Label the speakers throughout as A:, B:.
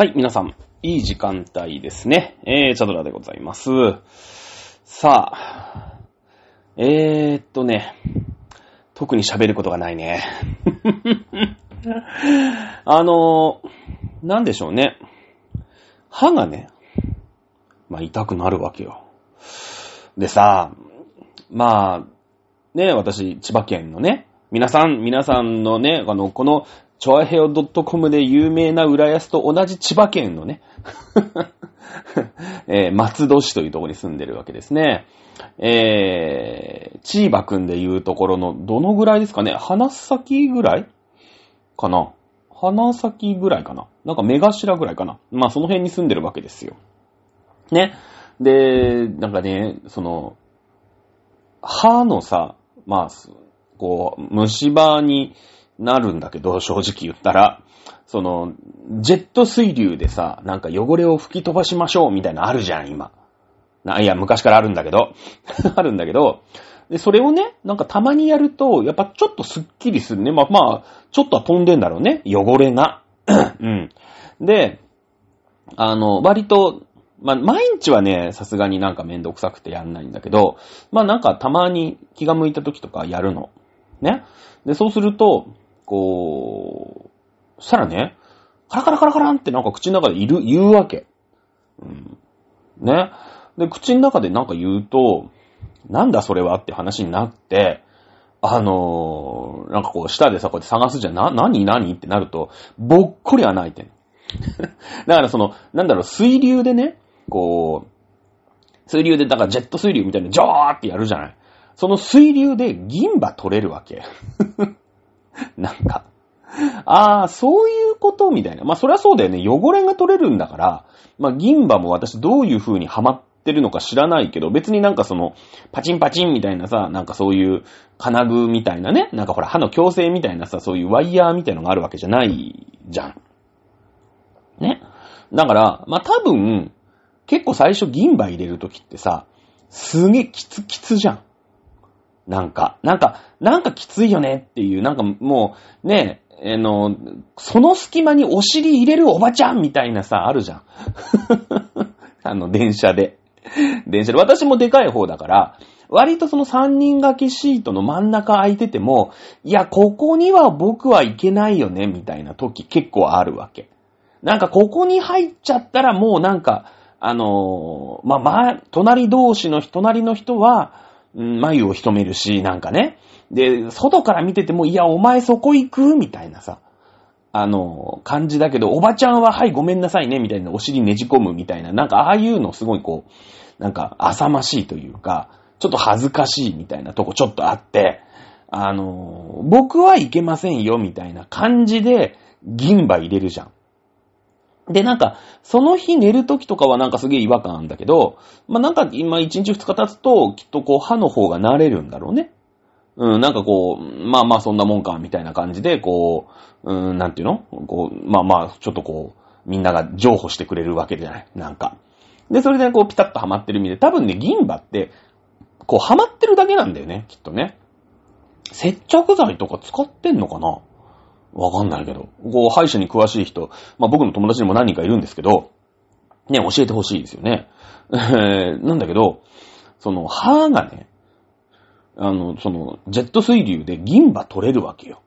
A: はい、皆さん、いい時間帯ですね。えー、チャドラでございます。さあ、えーっとね、特に喋ることがないね。あのー、なんでしょうね。歯がね、まあ痛くなるわけよ。でさ、まあ、ね、私、千葉県のね、皆さん、皆さんのね、あの、この、チョアヘオ .com で有名な浦安と同じ千葉県のね、えー松戸市というところに住んでるわけですね。えー、チーバくんでいうところの、どのぐらいですかね？鼻先ぐらいかな？鼻先ぐらいかな？なんか目頭ぐらいかな？まあその辺に住んでるわけですよ。ね。で、なんかね、その、歯のさ、まあ、こう、虫歯になるんだけど、正直言ったら、その、ジェット水流でさ、なんか汚れを吹き飛ばしましょうみたいなのあるじゃん、今。な、いや、昔からあるんだけど、あるんだけど、で、それをね、なんかたまにやると、やっぱちょっとスッキリするね。まあ、まあ、ちょっとは飛んでんだろうね、汚れが。うん。で、あの、割と、まあ、毎日はね、さすがになんかめんどくさくてやんないんだけど、まあなんかたまに気が向いた時とかやるの。ね。で、そうすると、こう、そしたらね、カラカラカラカランってなんか口の中でいる、言うわけ。うん。ね。で、口の中でなんか言うと、なんだそれはって話になって、あのー、なんかこう舌でさ、こうやって探すじゃん。な、何何？ってなると、ぼっこり穴開いてん。だからその、なんだろう、水流でね、こう、水流で、だからジェット水流みたいにジョーってやるじゃない。その水流で銀歯取れるわけ。なんか。ああ、そういうことみたいな。まあ、そりゃそうだよね。汚れが取れるんだから、まあ、銀歯も私どういう風にハマってるのか知らないけど、別になんかその、パチンパチンみたいなさ、なんかそういう金具みたいなね、なんかほら歯の矯正みたいなさ、そういうワイヤーみたいのがあるわけじゃないじゃん。ね。だから、まあ、多分、結構最初銀歯入れるときってさ、すげえキツキツじゃん。なんか、なんか、なんかきついよねっていう、なんかもう、ね、あの、その隙間にお尻入れるおばちゃんみたいなさ、あるじゃん。あの、電車で。電車で。私もでかい方だから、割とその三人掛けシートの真ん中空いてても、いや、ここには僕はいけないよね、みたいな時結構あるわけ。なんかここに入っちゃったらもうなんか、あのーまあ、まあ、隣同士の、隣の人は、眉を潜めるし、なんかね。で、外から見てても、いや、お前そこ行くみたいなさ、あの感じだけど、おばちゃんは、はい、ごめんなさいね、みたいな、お尻ねじ込むみたいな、なんか、ああいうのすごいこう、なんか、浅ましいというか、ちょっと恥ずかしいみたいなとこちょっとあって、あの僕はいけませんよ、みたいな感じで、銀歯入れるじゃん。で、なんか、その日寝る時とかはなんかすげえ違和感あるんだけど、まあ、なんか今1日2日経つと、きっとこう歯の方が慣れるんだろうね。うん、なんかこう、まあまあそんなもんか、みたいな感じで、こう、うん、なんていうの？こう、まあまあ、ちょっとこう、みんなが譲歩してくれるわけじゃないなんか。で、それでこう、ピタッとハマってる意味で、多分ね、銀歯って、こう、ハマってるだけなんだよね、きっとね。接着剤とか使ってんのかな？わかんないけど。こう、歯医者に詳しい人、まあ僕の友達にも何人かいるんですけど、ね、教えてほしいですよね。え なんだけど、その、歯がね、あの、その、ジェット水流で銀歯取れるわけよ。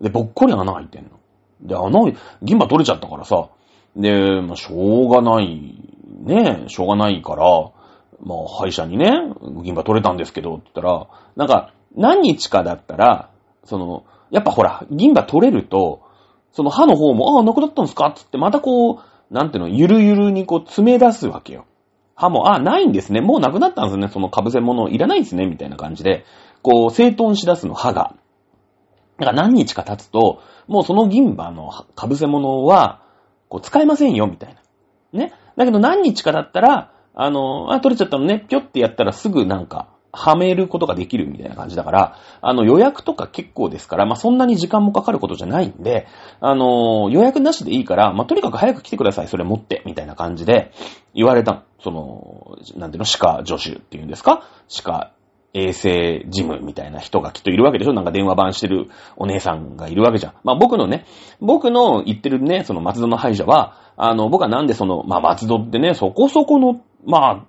A: で、ぼっこり穴開いてんの。で、穴、銀歯取れちゃったからさ、で、まあ、しょうがない、ね、しょうがないから、まあ、歯医者にね、銀歯取れたんですけど、って言ったら、なんか、何日かだったら、その、やっぱほら、銀歯取れると、その歯の方も、ああ、なくなったんですか？つって、またこう、なんていうの、ゆるゆるにこう、詰め出すわけよ。歯も、ああ、ないんですね。もうなくなったんですね。その被せ物いらないんですね。みたいな感じで、こう、整頓し出すの、歯が。だから何日か経つと、もうその銀歯の被せ物は、こう、使えませんよ、みたいな。ね。だけど何日かだったら、あの、あ、取れちゃったのね、ぴょってやったらすぐなんか、はめることができるみたいな感じだから、あの、予約とか結構ですから、まあ、そんなに時間もかかることじゃないんで、あの、予約なしでいいから、まあ、とにかく早く来てください、それ持って、みたいな感じで言われたの。その、なんていうの、歯科助手っていうんですか？歯科衛生事務みたいな人がきっといるわけでしょ？なんか電話番してるお姉さんがいるわけじゃん。まあ僕のね、僕の言ってるね、その松戸の歯医者は、あの、僕はなんでその、まあ松戸ってね、そこそこの、まあ、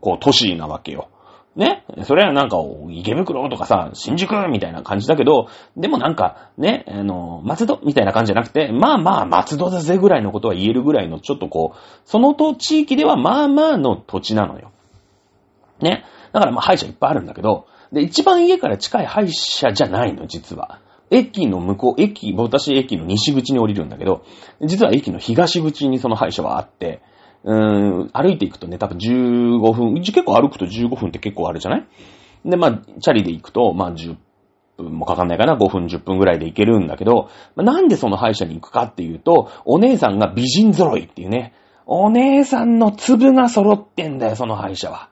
A: こう、都市なわけよ。ね。それはなんか、池袋とかさ、新宿みたいな感じだけど、でもなんか、ね、あの、松戸みたいな感じじゃなくて、まあまあ、松戸だぜぐらいのことは言えるぐらいの、ちょっとこう、そのと地域ではまあまあの土地なのよ。ね。だからまあ歯医者いっぱいあるんだけど、で、一番家から近い歯医者じゃないの、実は。駅の向こう、駅、私駅の西口に降りるんだけど、実は駅の東口にその歯医者はあって、うん、歩いていくとね、多分15分、結構歩くと15分って結構あるじゃない？で、まあ、チャリで行くと、まあ、10分もかかんないかな、5分、10分ぐらいで行けるんだけど、まあ、なんでその歯医者に行くかっていうと、お姉さんが美人揃いっていうね、お姉さんの粒が揃ってんだよ、その歯医者は。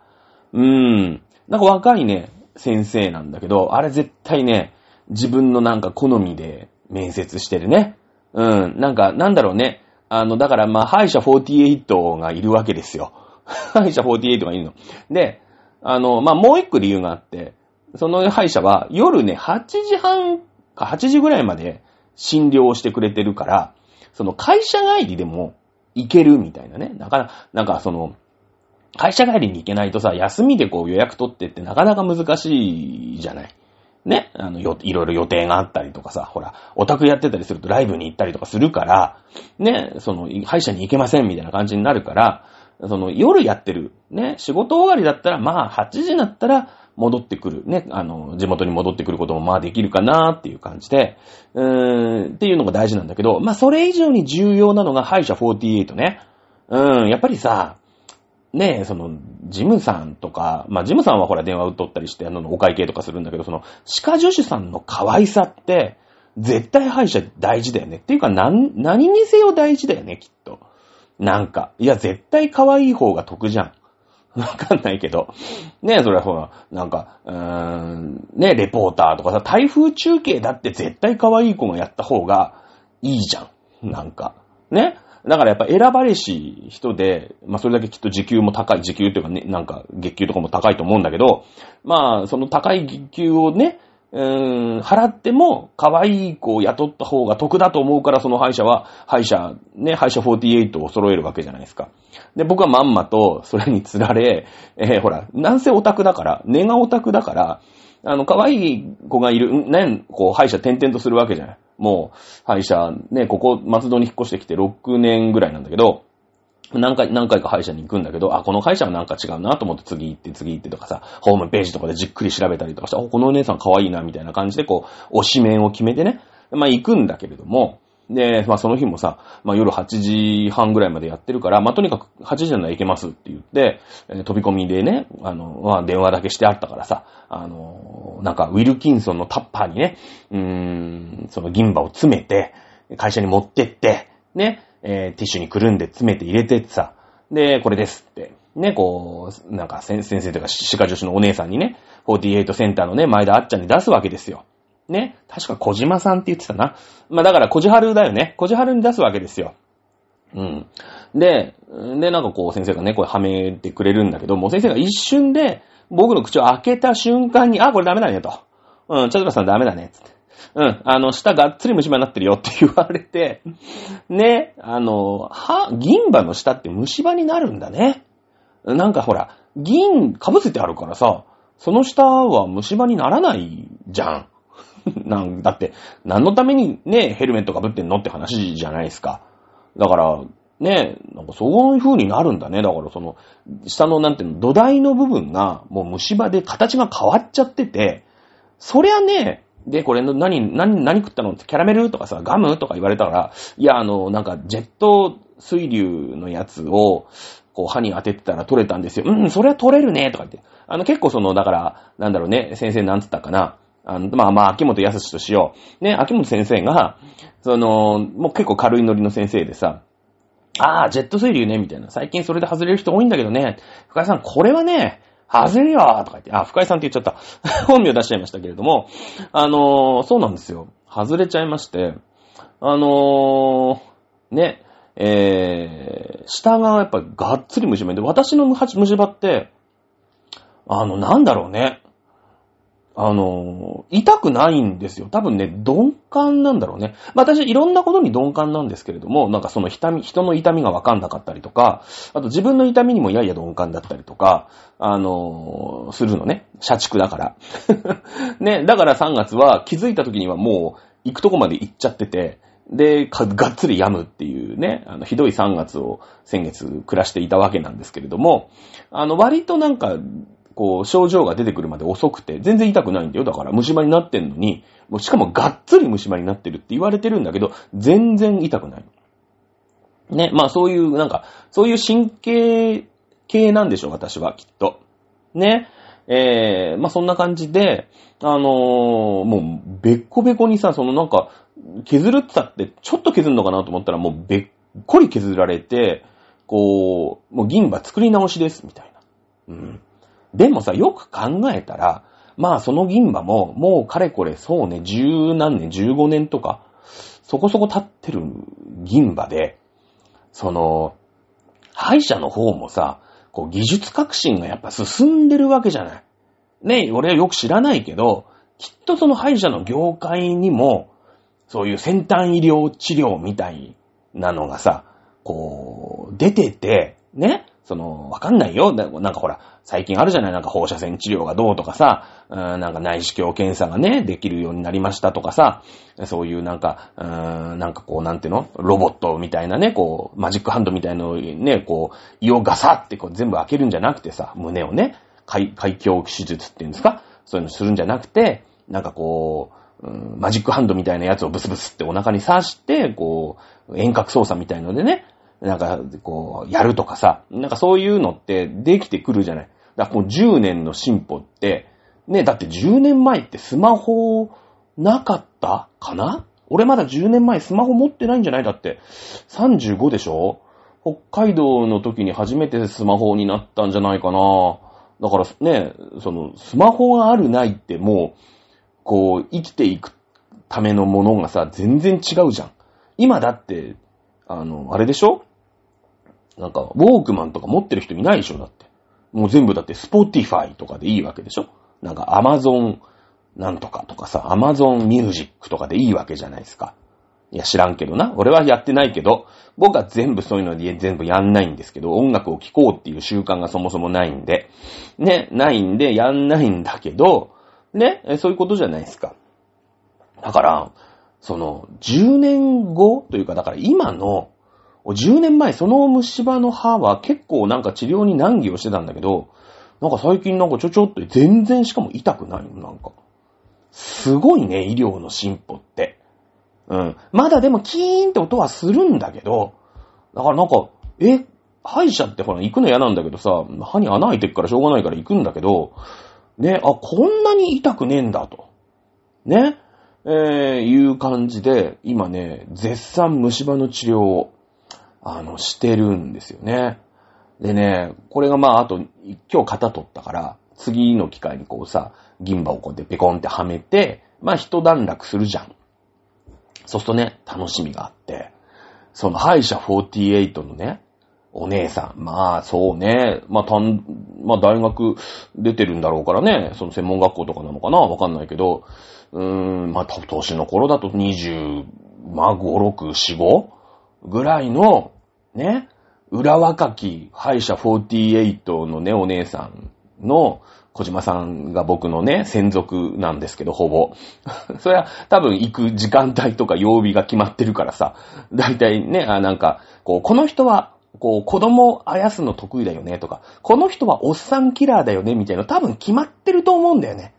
A: うーん。なんか若いね、先生なんだけど、あれ絶対ね、自分のなんか好みで面接してるね。うん。なんか、なんだろうね。あの、だからまあ、歯医者48がいるわけですよ。歯医者48がいるの。で、あの、まあ、もう一個理由があって、その歯医者は夜ね、8時半か8時ぐらいまで診療をしてくれてるから、その会社帰りでも行けるみたいなね。だから、なんかその、会社帰りに行けないとさ、休みでこう予約取ってってなかなか難しいじゃない。ね、あの、よ、いろいろ予定があったりとかさ、ほら、オタクやってたりするとライブに行ったりとかするから、ね、その、歯医者に行けませんみたいな感じになるから、その、夜やってる、ね、仕事終わりだったら、まあ、8時になったら、戻ってくる。ね、あの、地元に戻ってくることもまあできるかなっていう感じで、うーん、っていうのが大事なんだけど、まあそれ以上に重要なのが歯医者48ね。うん、やっぱりさ、ねえ、その、ジムさんとか、まあ、ジムさんはほら電話打っとったりして、あの、お会計とかするんだけど、その、歯科助手さんの可愛さって、絶対歯医者大事だよね。っていうか、なん、何にせよ大事だよね、きっと。なんか。いや、絶対可愛い方が得じゃん。わかんないけど。ねえ、それはほら、なんか、うーん、ねえレポーターとかさ、台風中継だって絶対可愛い子がやった方がいいじゃん。なんか。ねだからやっぱ選ばれし人で、まあそれだけきっと時給も高い、時給というかね、なんか月給とかも高いと思うんだけど、まあその高い月給をね、うーん、払っても可愛い子を雇った方が得だと思うからその歯医者は、歯医者、ね、歯医者48を揃えるわけじゃないですか。で、僕はまんまとそれに釣られ、えー、ほら、なんせオタクだから、根がオタクだから、あの、可愛い子がいる、ね、こう、歯医者転々とするわけじゃない。もう、歯医者、ね、ここ、松戸に引っ越してきて6年ぐらいなんだけど、何回、何回か歯医者に行くんだけど、あ、この歯医者はなんか違うなと思って次行って次行ってとかさ、ホームページとかでじっくり調べたりとかして、お、このお姉さん可愛いなみたいな感じでこう、推し面を決めてね、まあ行くんだけれども、で、まあその日もさ、まあ夜8時半ぐらいまでやってるから、まあとにかく8時なら行けますって言って、えー、飛び込みでね、あの、まあ電話だけしてあったからさ、あの、なんかウィルキンソンのタッパーにね、うーん、その銀歯を詰めて、会社に持ってって、ね、えー、ティッシュにくるんで詰めて入れてってさ、で、これですって。ね、こう、なんか先生というか、歯科助手のお姉さんにね、48センターのね、前田あっちゃんに出すわけですよ。ね。確か小島さんって言ってたな。まあだから小じはるだよね。小じはるに出すわけですよ。うん。で、で、なんかこう先生がね、これはめてくれるんだけど、もう先生が一瞬で僕の口を開けた瞬間に、あ、これダメだねと。うん、チャズラさんダメだね。つって。うん、あの、舌がっつり虫歯になってるよって 言われて、ね、あの、歯、銀歯の下って虫歯になるんだね。なんかほら、銀、かぶせてあるからさ、その下は虫歯にならないじゃん。なんだって、何のためにね、ヘルメットかぶってんの？って話じゃないですか。だから、ね、なんかそういう風になるんだね。だからその、下のなんていうの、土台の部分がもう虫歯で形が変わっちゃってて、そりゃね、で、これの何、何、何食ったの？ってキャラメルとかさ、ガムとか言われたから、いや、あの、なんかジェット水流のやつを、こう歯に当ててたら取れたんですよ。うん、それは取れるね、とか言って。あの結構その、だから、なんだろうね、先生なんつったかな。あの、まあまあ、秋元康としよう。ね、秋元先生が、その、もう結構軽いノリの先生でさ、ああ、ジェット水流ね、みたいな。最近それで外れる人多いんだけどね、深井さん、これはね、外れよとか言って、あ、深井さんって言っちゃった。本名出しちゃいましたけれども、あのー、そうなんですよ。外れちゃいまして、あのー、ね、えー、下がやっぱがっつり虫歯で、私の虫歯って、あの、なんだろうね。あの、痛くないんですよ。多分ね、鈍感なんだろうね。まあ私いろんなことに鈍感なんですけれども、なんかその痛み、人の痛みがわかんなかったりとか、あと自分の痛みにもやや鈍感だったりとか、あの、するのね。社畜だから。ね、だから3月は気づいた時にはもう行くとこまで行っちゃってて、で、がっつり病むっていうね、あの、ひどい3月を先月暮らしていたわけなんですけれども、あの、割となんか、こう、症状が出てくるまで遅くて、全然痛くないんだよ。だから虫歯になってんのに、もうしかもがっつり虫歯になってるって言われてるんだけど、全然痛くない。ね、まあそういう、なんか、そういう神経系なんでしょう、私は、きっと。ね。えー、まあそんな感じで、あのー、もう、べっこべこにさ、そのなんか、削るって言ったって、ちょっと削るのかなと思ったら、もうべっこり削られて、こう、もう銀歯作り直しです、みたいな。うん。でもさ、よく考えたら、まあその銀歯も、もうかれこれ、そうね、十何年、十五年とか、そこそこ経ってる銀歯で、その、歯医者の方もさ、こう技術革新がやっぱ進んでるわけじゃない。ね、俺はよく知らないけど、きっとその歯医者の業界にも、そういう先端医療治療みたいなのがさ、こう、出てて、ね、その、わかんないよ。なんかほら、最近あるじゃない？なんか放射線治療がどうとかさ、うん、なんか内視鏡検査がね、できるようになりましたとかさ、そういうなんか、うん、なんかこう、なんていうの？ロボットみたいなね、こう、マジックハンドみたいのをね、こう、胃をガサってこう全部開けるんじゃなくてさ、胸をね、開開胸手術っていうんですか？そういうのするんじゃなくて、なんかこう、うん、マジックハンドみたいなやつをブスブスってお腹に刺して、こう、遠隔操作みたいのでね、なんか、こう、やるとかさ、なんかそういうのってできてくるじゃない。だからもう10年の進歩って、ね、だって10年前ってスマホなかったかな？俺まだ10年前スマホ持ってないんじゃない？だって。35でしょ？北海道の時に初めてスマホになったんじゃないかな？だからね、その、スマホがあるないってもう、こう、生きていくためのものがさ、全然違うじゃん。今だって、あの、あれでしょ？なんか、ウォークマンとか持ってる人いないでしょだって。もう全部だって Spotify とかでいいわけでしょなんかアマゾンなんとかとかさ、 Amazon Music とかでいいわけじゃないですか。いや知らんけどな。俺はやってないけど、僕は全部そういうので全部やんないんですけど、音楽を聴こうっていう習慣がそもそもないんで、ね、ないんでやんないんだけど、ね、そういうことじゃないですか。だから、その、10年後というか、だから今の10年前、その虫歯の歯は結構なんか治療に難儀をしてたんだけど、なんか最近なんかちょちょっと全然しかも痛くないの、なんか。すごいね、医療の進歩って。うん。まだでもキーンって音はするんだけど、だからなんか、え、歯医者ってほら行くの嫌なんだけどさ、歯に穴開いてるからしょうがないから行くんだけど、ね、あ、こんなに痛くねえんだと。ね、えー、いう感じで、今ね、絶賛虫歯の治療をあの、してるんですよね。でね、これがまあ、あと、今日型取ったから、次の機会にこうさ、銀歯をこうやってペコンってはめて、まあ一段落するじゃん。そうするとね、楽しみがあって、その歯医者48のね、お姉さん。まあ、そうね。まあ、たん、まあ、大学出てるんだろうからね。その専門学校とかなのかな？わかんないけど。うーん、まあ、年の頃だと20、まあ、5、6、4、5ぐらいのね、裏若き歯医者48のね、お姉さんの小島さんが僕のね、専属なんですけど、ほぼ。それは多分行く時間帯とか曜日が決まってるからさ、だいたいね、あ、なんか、こう、この人は、こう、子供あやすの得意だよねとか、この人はおっさんキラーだよねみたいな多分決まってると思うんだよね。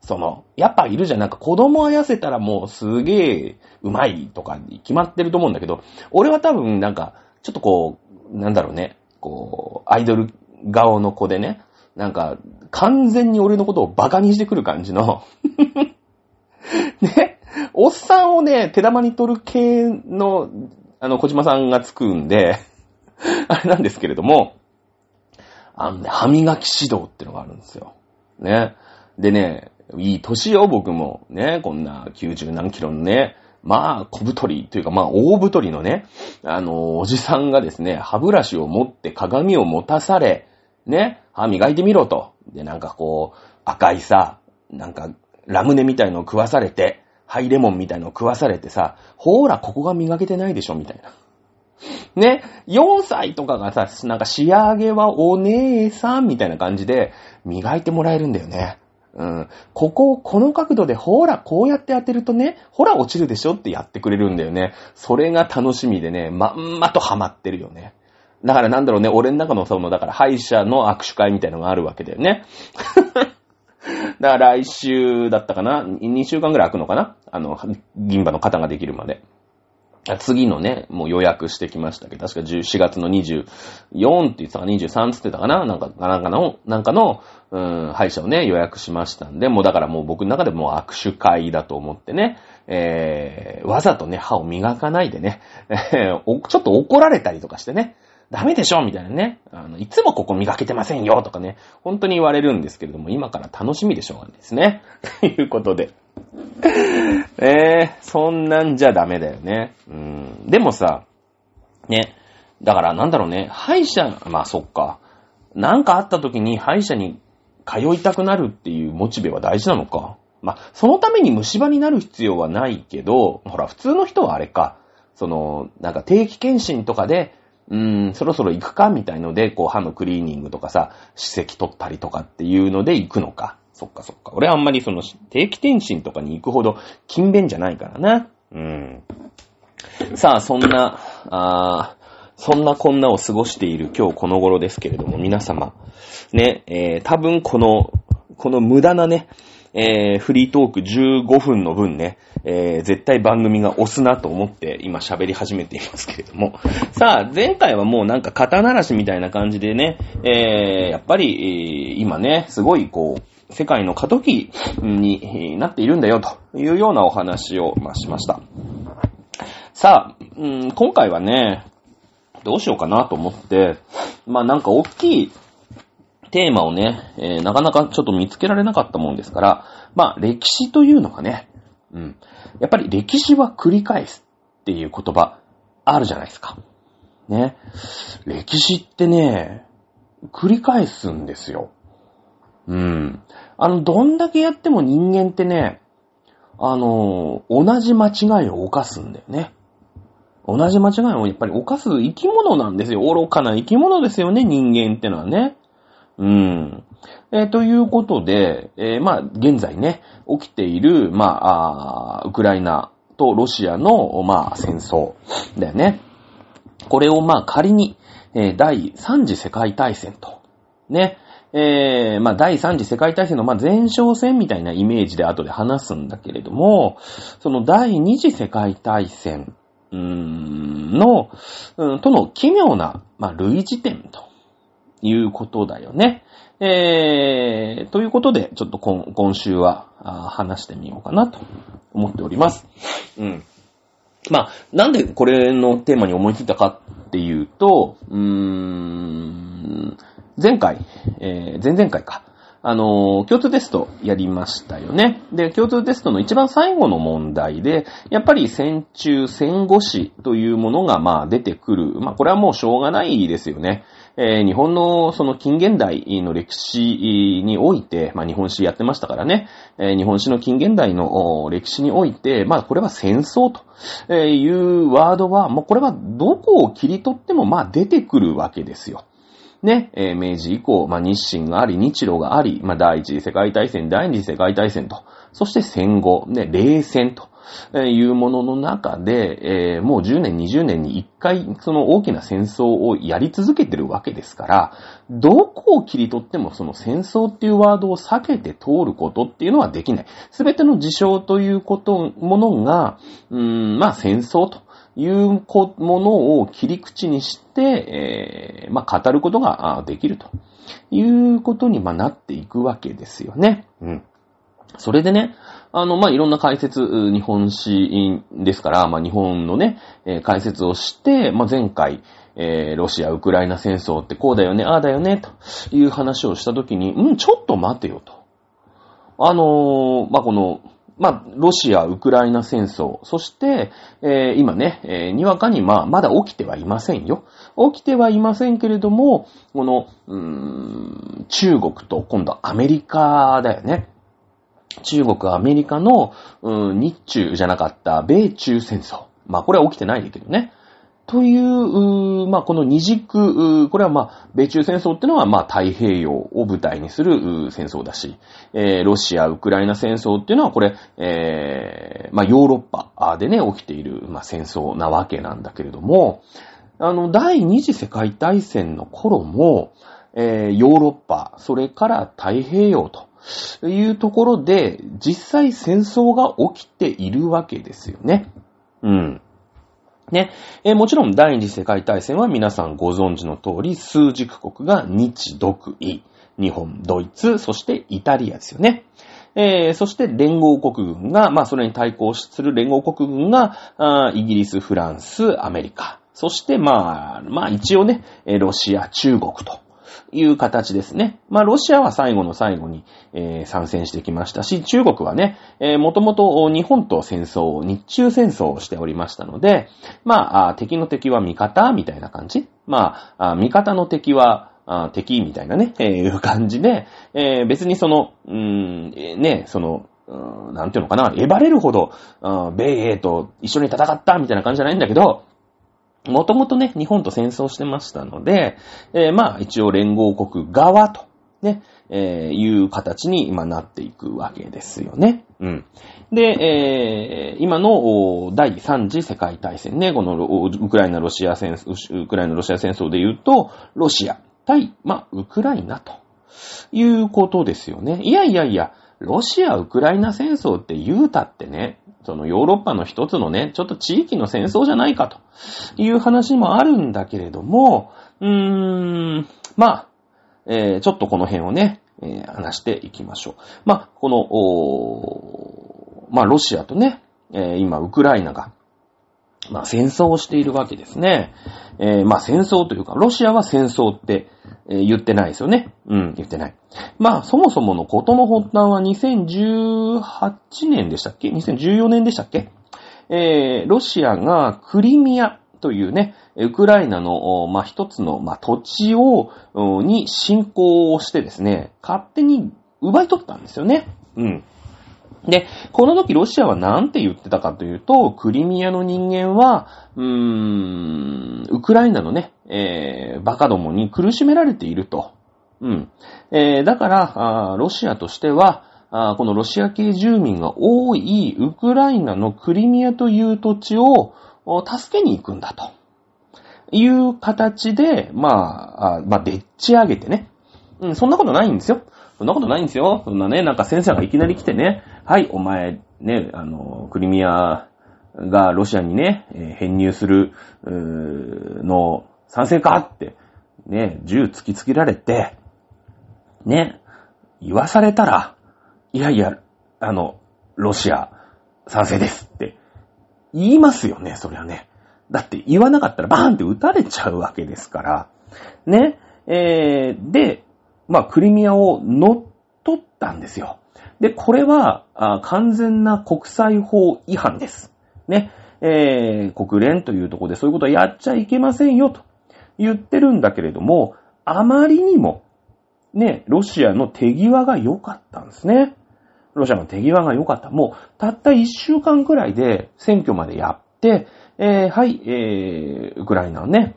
A: その、やっぱいるじゃん。なんか子供あやせたらもうすげえうまいとか決まってると思うんだけど、俺は多分なんか、ちょっとこう、なんだろうね、こう、アイドル顔の子でね、なんか、完全に俺のことをバカにしてくる感じの。ね、おっさんをね、手玉に取る系の、あの、小島さんがつくんで あれなんですけれども、あのね、歯磨き指導ってのがあるんですよ。ね。でね、いい年よ、僕も。ね、こんな90何キロのね、まあ、小太りというか、まあ、大太りのね、あの、おじさんがですね、歯ブラシを持って鏡を持たされ、ね、歯磨いてみろと。で、なんかこう、赤いさ、なんか、ラムネみたいのを食わされて、ハイレモンみたいのを食わされてさ、ほーら、ここが磨けてないでしょ、みたいな。ね、4歳とかがさ、なんか仕上げはお姉さんみたいな感じで磨いてもらえるんだよね。うん。ここをこの角度でほら、こうやって当てるとね、ほら落ちるでしょってやってくれるんだよね。それが楽しみでね、まんまとハマってるよね。だからなんだろうね、俺の中のその、だから歯医者の握手会みたいのがあるわけだよね。だから来週だったかな ?2 週間ぐらい空くのかな？あの、銀歯の型ができるまで。次のね、もう予約してきましたけど、確か14月の24って言ってたか23って言ってたかななんか、なんかの、なんかの、うん、歯医者をね、予約しましたんで、もうだからもう僕の中でも握手会だと思ってね、えー、わざとね、歯を磨かないでね、えー、ちょっと怒られたりとかしてね、ダメでしょみたいなね。あの、いつもここ磨けてませんよとかね。本当に言われるんですけれども、今から楽しみでしょうがないですね。と いうことで。えー、そんなんじゃダメだよね。うん。でもさ、ね。だからなんだろうね。歯医者、まあそっか。なんかあった時に歯医者に通いたくなるっていうモチベは大事なのか。まあ、そのために虫歯になる必要はないけど、ほら、普通の人はあれか。その、なんか定期検診とかで、うーん、そろそろ行くかみたいので、こう歯のクリーニングとかさ、歯石取ったりとかっていうので行くのか。そっかそっか。俺あんまりその定期検診とかに行くほど勤勉じゃないからな。うん。さあ、そんな、あそんなこんなを過ごしている今日この頃ですけれども、皆様、ね、えー、多分この、この無駄なね、えー、フリートーク15分の分ね、えー、絶対番組が押すなと思って今喋り始めていますけれども。さあ、前回はもうなんか肩慣らしみたいな感じでね、えー、やっぱり、今ね、すごいこう、世界の過渡期になっているんだよというようなお話を、ま、しました。さあ、うん、今回はね、どうしようかなと思って、まあなんか大きいテーマをね、えー、なかなかちょっと見つけられなかったもんですから、まあ、歴史というのがね、うん。やっぱり歴史は繰り返すっていう言葉あるじゃないですか。ね。歴史ってね、繰り返すんですよ。うん。あの、どんだけやっても人間ってね、あの、同じ間違いを犯すんだよね。同じ間違いをやっぱり犯す生き物なんですよ。愚かな生き物ですよね、人間ってのはね。うん。えー、ということで、えー、まあ、現在ね、起きている、まあ、あウクライナとロシアの、まあ、戦争だよね。これを、まあ、仮に、えー、第3次世界大戦と、ね、えー、まあ、第3次世界大戦の、まあ、前哨戦みたいなイメージで後で話すんだけれども、その第2次世界大戦、うーんの、うん、との奇妙な、まあ、類似点ということだよね。えー、ということで、ちょっと今今週は話してみようかなと思っております。うん。まあ、なんでこれのテーマに思いついたかっていうと、うーん、前回、えー、前々回か。あの共通テストやりましたよね。で、共通テストの一番最後の問題で、やっぱり戦中、戦後史というものが、まあ、出てくる。まあ、これはもうしょうがないですよね。えー、日本のその近現代の歴史において、まあ日本史やってましたからね、えー、日本史の近現代の歴史において、まあこれは戦争というワードは、もうこれはどこを切り取ってもまあ出てくるわけですよ。ね、えー、明治以降、まあ、日清があり、日露があり、まあ、第一次世界大戦、第二次世界大戦と、そして戦後、ね、冷戦と、いうものの中で、えー、もう10年、20年に1回、その大きな戦争をやり続けてるわけですから、どこを切り取ってもその戦争っていうワードを避けて通ることっていうのはできない。すべての事象ということ、ものが、うん、まあ戦争というものを切り口にして、えー、まあ語ることができるということになっていくわけですよね。うん。それでね、あの、まあ、いろんな解説、日本史ですから、まあ、日本のね、えー、解説をして、まあ、前回、えー、ロシア、ウクライナ戦争ってこうだよね、ああだよね、という話をしたときに、うん、ちょっと待てよと。あのー、まあ、この、まあ、ロシア、ウクライナ戦争、そして、えー、今ね、えー、にわかにまあ、まだ起きてはいませんよ。起きてはいませんけれども、この、うーん、中国と今度アメリカだよね。中国、アメリカの、うん、日中じゃなかった米中戦争。まあこれは起きてないんだけどね。という、まあ、この二軸、これはまあ、米中戦争ってのはまあ、太平洋を舞台にする戦争だし、えー、ロシア、ウクライナ戦争っていうのはこれ、えー、まあ、ヨーロッパでね、起きている、まあ、戦争なわけなんだけれども、あの、第二次世界大戦の頃も、えー、ヨーロッパ、それから太平洋というところで、実際戦争が起きているわけですよね。うん。ね。えー、もちろん第二次世界大戦は皆さんご存知の通り、数軸国が日、独、伊、日本、ドイツ、そしてイタリアですよね。えー、そして連合国軍が、まあそれに対抗する連合国軍が、イギリス、フランス、アメリカ。そしてまあ、まあ一応ね、ロシア、中国と。という形ですね。まあ、ロシアは最後の最後に、えー、参戦してきましたし、中国はね、えー、もともと日本と戦争を、日中戦争をしておりましたので、まあ、敵の敵は味方みたいな感じ。まあ、味方の敵は、敵みたいなね、えー、いう感じで、えー、別にその、うー、ね、その、なんていうのかな、えばれるほど、米英と一緒に戦ったみたいな感じじゃないんだけど、もともとね、日本と戦争してましたので、えー、まあ一応連合国側と、ね、えー、いう形に今なっていくわけですよね。うん。で、えー、今の第3次世界大戦ね、このウクライナロシア戦争、ウクライナロシア戦争で言うと、ロシア対、まあ、ウクライナということですよね。いやいやいや、ロシア・ウクライナ戦争って言うたってね、そのヨーロッパの一つのね、ちょっと地域の戦争じゃないかという話もあるんだけれども、うーん、まあ、えー、ちょっとこの辺をね、えー、話していきましょう。まあ、この、おまあ、ロシアとね、えー、今、ウクライナが、まあ、戦争をしているわけですね。えー、まあ、戦争というか、ロシアは戦争って、え、言ってないですよね。うん、言ってない。まあ、そもそものことの発端は2018年でしたっけ ?2014 年でしたっけ？えー、ロシアがクリミアというね、ウクライナの、まあ、一つの、まあ、土地を、に侵攻をしてですね、勝手に奪い取ったんですよね。うん。で、この時ロシアは何て言ってたかというと、クリミアの人間は、うーん、ウクライナのね、えー、バカどもに苦しめられていると。うん。えー、だから、ロシアとしては、このロシア系住民が多いウクライナのクリミアという土地を助けに行くんだと。いう形で、まあ、あまあ、でっち上げてね。うん、そんなことないんですよ。そんなことないんですよ。そんなね、なんか先生がいきなり来てね、はい、お前、ね、あの、クリミアがロシアにね、えー、編入する、うーの賛成かって、ね、銃突きつけられて、ね、言わされたら、いやいや、あの、ロシア賛成ですって言いますよね、そりゃね。だって言わなかったらバーンって撃たれちゃうわけですから。ね。えー、で、まあ、クリミアを乗っ取ったんですよ。で、これは、完全な国際法違反です。ね。えー、国連というところでそういうことはやっちゃいけませんよ、と言ってるんだけれども、あまりにも、ね、ロシアの手際が良かったんですね。ロシアの手際が良かった。もう、たった一週間くらいで選挙までやって、えー、はい、えー、ウクライナね、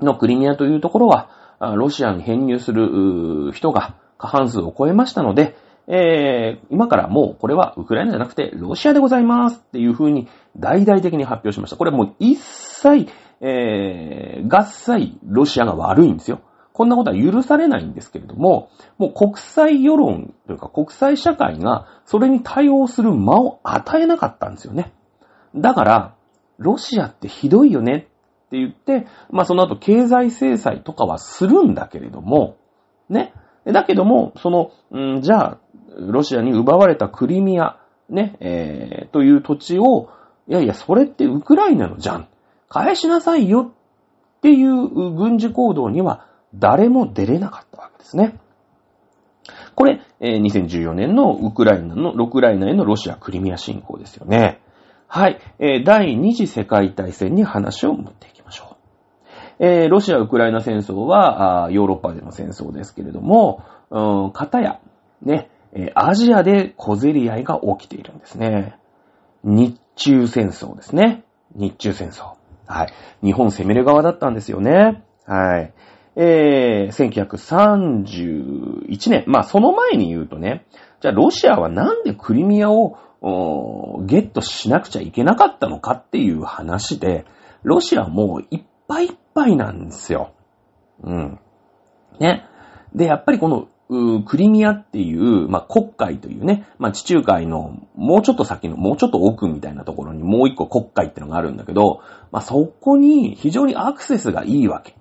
A: のクリミアというところは、ロシアに編入する人が過半数を超えましたので、えー、今からもうこれはウクライナじゃなくてロシアでございますっていう風に大々的に発表しました。これもう一切、えー、合切ロシアが悪いんですよ。こんなことは許されないんですけれども、もう国際世論というか国際社会がそれに対応する間を与えなかったんですよね。だから、ロシアってひどいよねって言って、まあその後経済制裁とかはするんだけれども、ね。だけども、その、ん、じゃあ、ロシアに奪われたクリミア、ね、えー、という土地を、いやいや、それってウクライナのじゃん。返しなさいよっていう軍事行動には誰も出れなかったわけですね。これ、えー、2014年のウクライナの、ウクライナへのロシアクリミア侵攻ですよね。はい。えー、第二次世界大戦に話を持っていきましょう。えー、ロシア・ウクライナ戦争は、ヨーロッパでの戦争ですけれども、うん、片や、ね、アジアで小競り合いが起きているんですね。日中戦争ですね。日中戦争。はい。日本攻める側だったんですよね。はい。えー、1931年。まあ、その前に言うとね、じゃあロシアはなんでクリミアをゲットしなくちゃいけなかったのかっていう話で、ロシアはもういっぱいいっぱいなんですよ。うん。ね。で、やっぱりこの、クリミアっていう、まあ、国海というね、まあ、地中海のもうちょっと先の、もうちょっと奥みたいなところにもう一個国海ってのがあるんだけど、まあ、そこに非常にアクセスがいいわけ。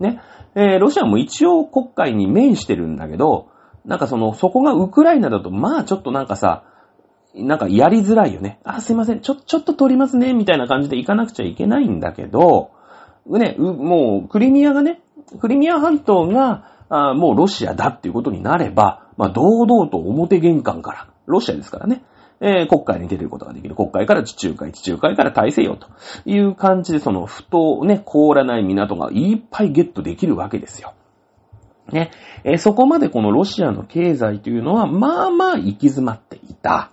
A: ね。えーロシアも一応国海に面してるんだけど、なんかその、そこがウクライナだと、まあちょっとなんかさ、なんかやりづらいよね。あ、すいません、ちょ、ちょっと取りますね、みたいな感じで行かなくちゃいけないんだけど、ね、もう、クリミアがね、クリミア半島が、あもうロシアだっていうことになれば、まあ堂々と表玄関から、ロシアですからね、えー国会に出てることができる。国会から地中海、地中海から大西洋という感じで、その、ふとね、凍らない港がいっぱいゲットできるわけですよ。ね。えーそこまでこのロシアの経済というのは、まあまあ行き詰まっていた。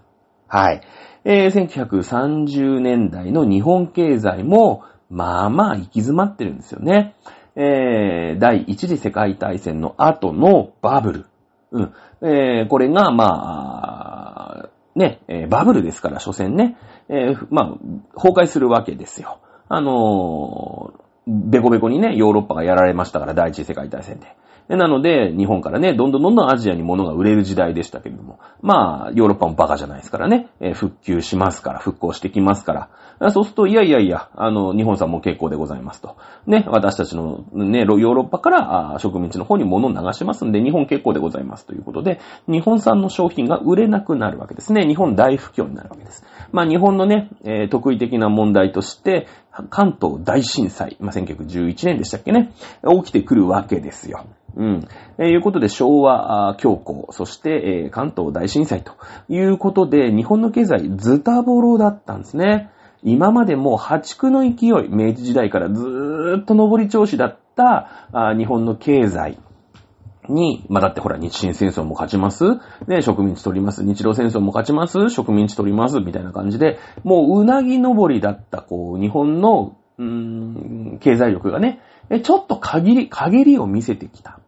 A: はい。えー1930年代の日本経済も、まあまあ行き詰まってるんですよね。えー第一次世界大戦の後のバブル。うん。えーこれが、まあ、ね、えーバブルですから、所詮ね、えーまあ、崩壊するわけですよ。あのーベコベコにね、ヨーロッパがやられましたから、第一次世界大戦で。なので、日本からね、どんどんどんどんアジアに物が売れる時代でしたけれども、まあ、ヨーロッパもバカじゃないですからね、えー復旧しますから、復興してきますから、そうすると、いやいやいや、あの、日本さんも結構でございますと。ね、私たちのね、ヨーロッパから植民地の方に物を流しますんで、日本結構でございますということで、日本産の商品が売れなくなるわけですね。日本大不況になるわけです。まあ、日本のね、えー得意的な問題として、関東大震災、まあ、1911年でしたっけね、起きてくるわけですよ。うん。えーいうことで、昭和あー恐慌、そして、えー関東大震災ということで、日本の経済ズタボロだったんですね。今までもう破竹の勢い、明治時代からずーっと上り調子だったあ日本の経済に、まあ、だってほら、日清戦争も勝ちますね、植民地取ります。日露戦争も勝ちます植民地取りますみたいな感じで、もううなぎ登りだった、こう、日本の、うーん、経済力がね、ちょっと限り、限りを見せてきた。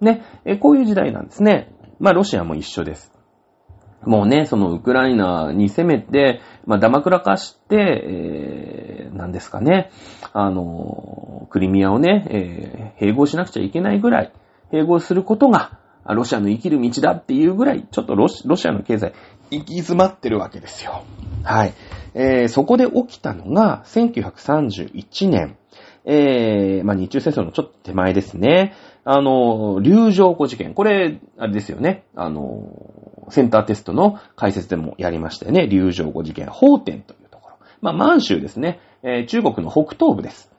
A: ね、こういう時代なんですね。まあ、ロシアも一緒です。もうね、そのウクライナに攻めて、まあ、ダマくらかして、えー、なんですかね、あの、クリミアをね、えー併合しなくちゃいけないぐらい、併合することが、ロシアの生きる道だっていうぐらい、ちょっとロシロシアの経済、行き詰まってるわけですよ。はい。えー、そこで起きたのが、1931年、えー、まあ、日中戦争のちょっと手前ですね。あの、流浄湖事件。これ、あれですよね。あの、センターテストの解説でもやりましたよね。流浄湖事件。法典というところ。まあ、満州ですね。えー中国の北東部です。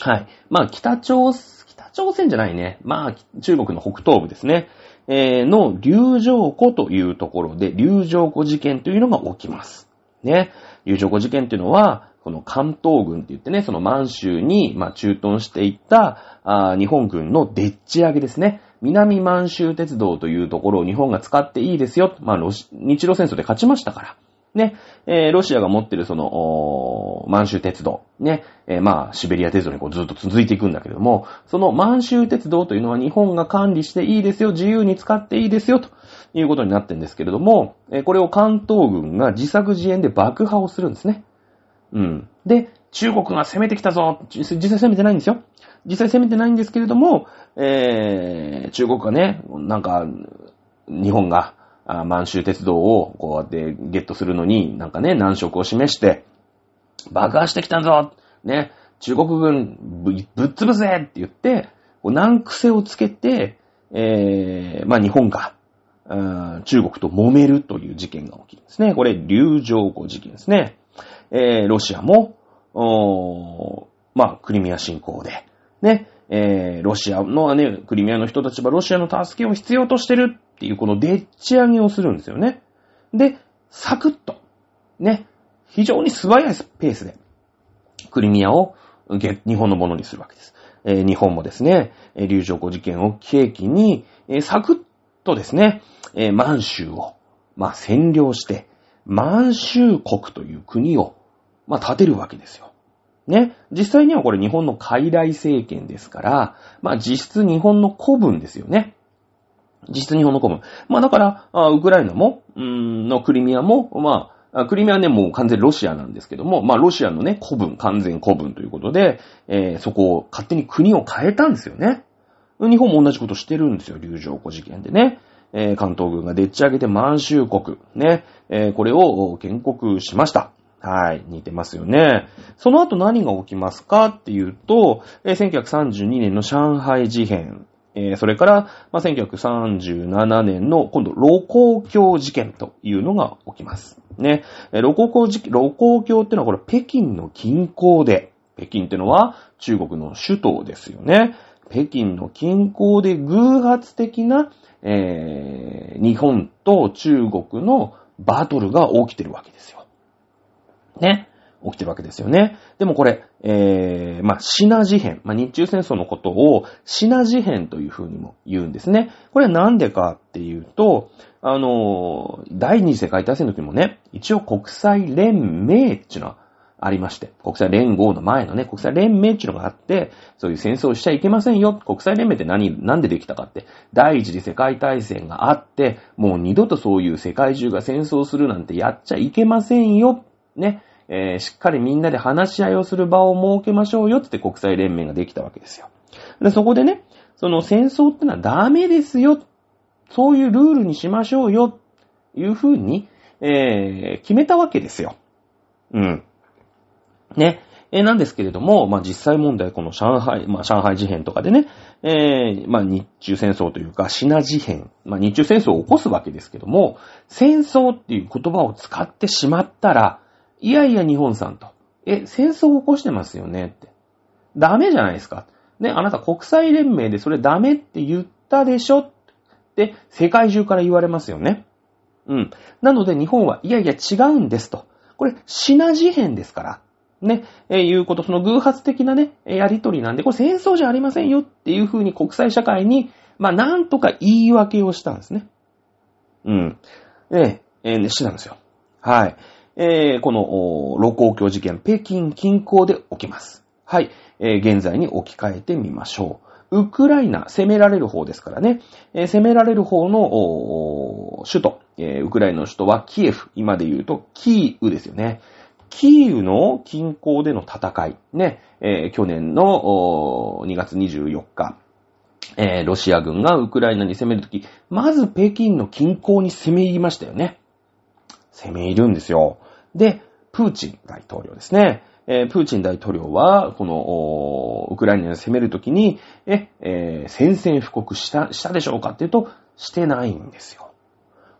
A: はい。まあ、北朝、北朝鮮じゃないね。まあ、中国の北東部ですね。えーの流浄湖というところで、流浄湖事件というのが起きます。ね。流浄湖事件というのは、この関東軍って言ってね、その満州に、まあ、駐屯していった、あ日本軍のでっち上げですね。南満州鉄道というところを日本が使っていいですよ。まあ、日露戦争で勝ちましたから。ね、えーロシアが持ってるその、満州鉄道、ね、えーまあ、シベリア鉄道にこうずっと続いていくんだけれども、その満州鉄道というのは日本が管理していいですよ、自由に使っていいですよ、ということになってるんですけれども、えーこれを関東軍が自作自演で爆破をするんですね。うん。で、中国が攻めてきたぞ実際攻めてないんですよ。実際攻めてないんですけれども、えー、中国がね、なんか、日本が、満州鉄道をこうやってゲットするのに、なんかね、難色を示して、爆破してきたぞね、中国軍ぶぶっ潰せって言って、こう難癖をつけて、えー、まあ日本が、中国と揉めるという事件が起きるんですね。これ、流浄湖事件ですね。えー、ロシアも、おまあ、クリミア侵攻で、ね、えー、ロシアのね、クリミアの人たちはロシアの助けを必要としてるっていうこのでっち上げをするんですよね。で、サクッと、ね、非常に素早いペースで、クリミアを日本のものにするわけです。えー日本もですね、え流浄湖事件を契機に、えーサクッとですね、えー満州を、まあ、占領して、満州国という国を、まあ、建てるわけですよ。ね？実際にはこれ日本の傀儡政権ですから、まあ、実質日本の古文ですよね。実質日本の古文。まあ、だから、ウクライナも、うーん、のクリミアも、まあ、クリミアね、もう完全ロシアなんですけども、まあ、ロシアのね、古文、完全古文ということで、えーそこを勝手に国を変えたんですよね。日本も同じことしてるんですよ、竜城湖事件でね。えー関東軍がでっち上げて満州国、ね、えーこれを建国しました。はい、似てますよね。その後何が起きますかっていうと、1932年の上海事変、それから、1937年の今度、盧溝橋事件というのが起きます。ね。えー盧溝橋事件、盧溝橋っていうのはこれ北京の近郊で、北京っていうのは中国の首都ですよね。北京の近郊で偶発的な、えー日本と中国のバトルが起きてるわけですよ。ね。起きてるわけですよね。でもこれ、えー、まあ、シナ事変。まあ、日中戦争のことをシナ事変という風にも言うんですね。これはなんでかっていうと、あのー、第二次世界大戦の時もね、一応国際連盟っていうのはありまして、国際連合の前のね、国際連盟っていうのがあって、そういう戦争をしちゃいけませんよ。国際連盟って何、なんでできたかって、第一次世界大戦があって、もう二度とそういう世界中が戦争するなんてやっちゃいけませんよ。ね。えーしっかりみんなで話し合いをする場を設けましょうよって国際連盟ができたわけですよ。で、そこでね、その戦争ってのはダメですよ。そういうルールにしましょうよ。いうふうに、えー決めたわけですよ。うん。ね。えーなんですけれども、まあ、実際問題、この上海、まあ、上海事変とかでね、えーまあ、日中戦争というか、シナ事変、まあ、日中戦争を起こすわけですけども、戦争っていう言葉を使ってしまったら、いやいや日本さんと、え、戦争を起こしてますよねって。ダメじゃないですか。ね、あなた国際連盟でそれダメって言ったでしょって世界中から言われますよね。うん。なので日本は、いやいや違うんですと。これ、シナ事変ですから。ね、えいうこと、その偶発的なね、やりとりなんで、これ戦争じゃありませんよっていうふうに国際社会に、まあ、なんとか言い訳をしたんですね。うん。えええーしてたんですよ。はい。えーこの、お盧溝橋事件、北京近郊で起きます。はい。えー現在に置き換えてみましょう。ウクライナ、攻められる方ですからね。えー攻められる方の、お首都、えーウクライナの首都はキエフ。今で言うと、キーウですよね。キーウの近郊での戦い。ね。えー去年のお2月24日。えーロシア軍がウクライナに攻めるとき、まず北京の近郊に攻め入りましたよね。攻め入るんですよ。で、プーチン大統領ですね。えープーチン大統領は、この、ウクライナに攻めるときに、え、えー宣戦布告した、したでしょうかっていうと、してないんですよ。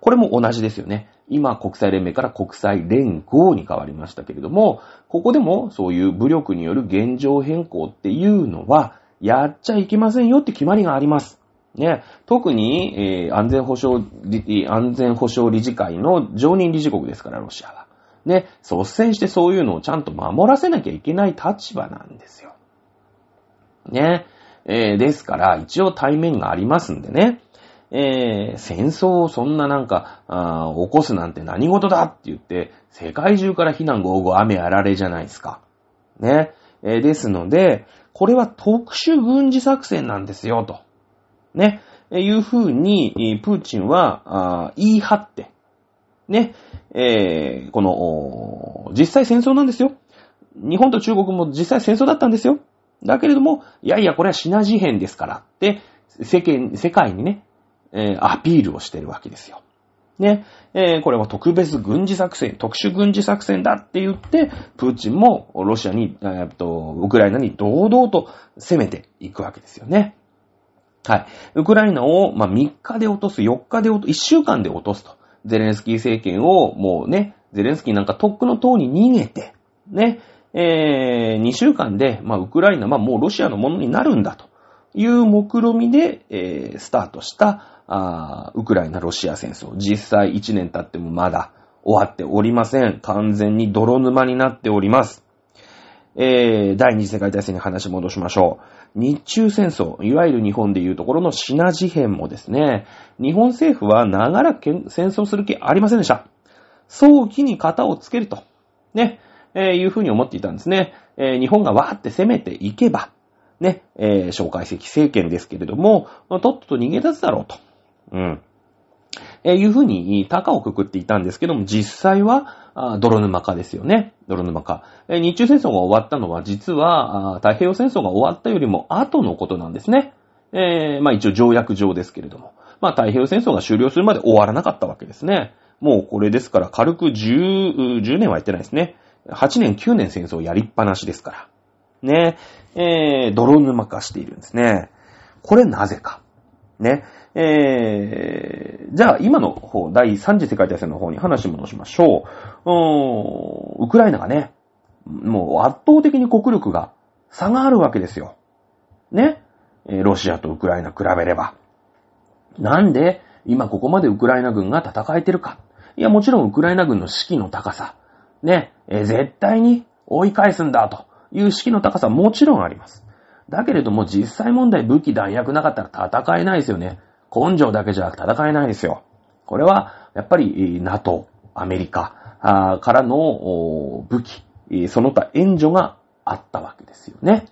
A: これも同じですよね。今、国際連盟から国際連合に変わりましたけれども、ここでもそういう武力による現状変更っていうのは、やっちゃいけませんよって決まりがあります。ね、特に、えー安全保障、安全保障理事会の常任理事国ですから、ロシアは。ね、率先してそういうのをちゃんと守らせなきゃいけない立場なんですよ。ね。えーですから、一応対面がありますんでね。えー戦争をそんななんか、あ起こすなんて何事だって言って、世界中から非難合々雨あられじゃないですか。ね。えーですので、これは特殊軍事作戦なんですよ、と。ね。えいうふうに、プーチンは、あ言い張って、ね。えーこの、実際戦争なんですよ。日本と中国も実際戦争だったんですよ。だけれども、いやいや、これはシナ事変ですからって、世間、世界にね、えーアピールをしてるわけですよ。ね。えーこれは特別軍事作戦、特殊軍事作戦だって言って、プーチンもロシアに、えっと、ウクライナに堂々と攻めていくわけですよね。はい。ウクライナを、まあ、3日で落とす、4日で落とす、1週間で落とすと。ゼレンスキー政権を、もうね、ゼレンスキーなんかとっくの塔に逃げて、ね、えー、2週間で、まあ、ウクライナ、は、もうロシアのものになるんだという目論みで、えー、スタートした、あウクライナ・ロシア戦争。実際1年経ってもまだ終わっておりません。完全に泥沼になっております。えー、第二次世界大戦に話戻しましょう。日中戦争、いわゆる日本でいうところのシナ事変もですね、日本政府は長らく戦争する気ありませんでした。早期に型をつけると、ね、えー、いうふうに思っていたんですね。えー、日本がわーって攻めていけば、ね、えー、小解析政権ですけれども、とっとと逃げ出すだろうと。うん。え、いうふうに、高をくくっていたんですけども、実際は、泥沼化ですよね。泥沼化。え、日中戦争が終わったのは、実は太平洋戦争が終わったよりも後のことなんですね。えー、まあ一応条約上ですけれども。まあ太平洋戦争が終了するまで終わらなかったわけですね。もうこれですから軽く10、10年はやってないですね。8年、9年戦争やりっぱなしですから。ね。えー、泥沼化しているんですね。これなぜか。ね。えー、じゃあ今の方、第3次世界大戦の方に話戻しましょう。うーん、ウクライナがね、もう圧倒的に国力が差があるわけですよ。ね？ロシアとウクライナ比べれば。なんで今ここまでウクライナ軍が戦えてるか。いや、もちろんウクライナ軍の士気の高さ。ね？え絶対に追い返すんだという士気の高さもちろんあります。だけれども実際問題武器弾薬なかったら戦えないですよね。根性だけじゃ戦えないですよ。これは、やっぱり NATO、アメリカからの武器、その他援助があったわけですよね。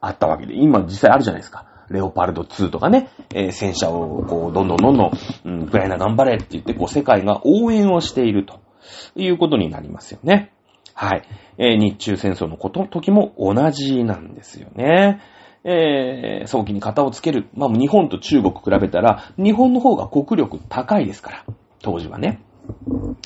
A: あったわけで、今実際あるじゃないですか。レオパルド2とかね、えー、戦車をこう、どんどんどんどん、うん、ウクライナ頑張れって言って、こう、世界が応援をしているということになりますよね。はい。えー、日中戦争のこと、時も同じなんですよね。えー、早期に型をつける。まあ、日本と中国比べたら、日本の方が国力高いですから。当時はね。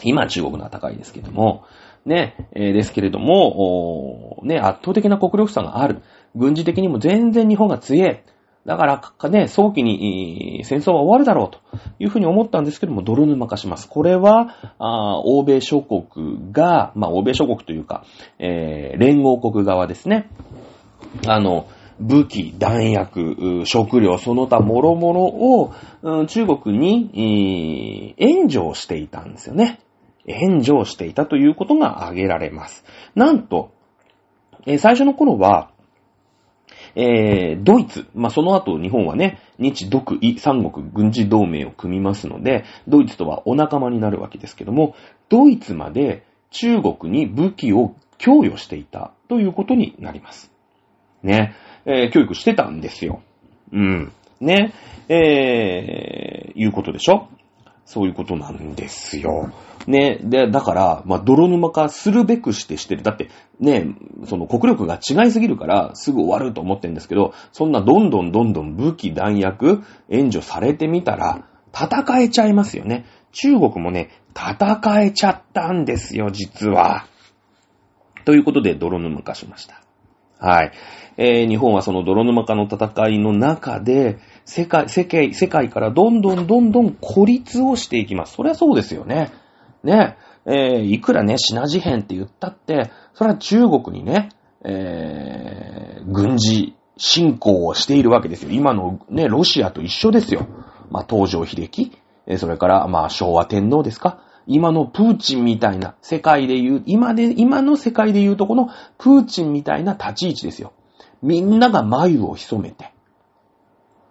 A: 今中国のは高いですけども。ね、えー、ですけれども、ね、圧倒的な国力差がある。軍事的にも全然日本が強い。だから、ね、早期に戦争は終わるだろうというふうに思ったんですけども、泥沼化します。これは、あ欧米諸国が、まあ、欧米諸国というか、えー、連合国側ですね。あの、武器、弾薬、食料、その他諸々を、うん、中国に、援助をしていたんですよね。援助をしていたということが挙げられます。なんと、最初の頃は、えー、ドイツ、まあ、その後日本はね、日、独、伊、三国軍事同盟を組みますので、ドイツとはお仲間になるわけですけども、ドイツまで中国に武器を供与していたということになります。ね。えー、教育してたんですよ。うん。ね。えー、いうことでしょ？そういうことなんですよ。ね。で、だから、まあ、泥沼化するべくしてしてる。だって、ね、その国力が違いすぎるから、すぐ終わると思ってるんですけど、そんなどんどんどんどん武器、弾薬、援助されてみたら、戦えちゃいますよね。中国もね、戦えちゃったんですよ、実は。ということで、泥沼化しました。はい。えー、日本はその泥沼化の戦いの中で、世界、世界、世界からどんどんどんどん孤立をしていきます。そりゃそうですよね。ね。えー、いくらね、シナ事変って言ったって、それは中国にね、えー、軍事侵攻をしているわけですよ。今のね、ロシアと一緒ですよ。まあ、東条秀樹、えそれから、まあ、昭和天皇ですか。今のプーチンみたいな世界で言う、今で、今の世界で言うとこのプーチンみたいな立ち位置ですよ。みんなが眉を潜めて。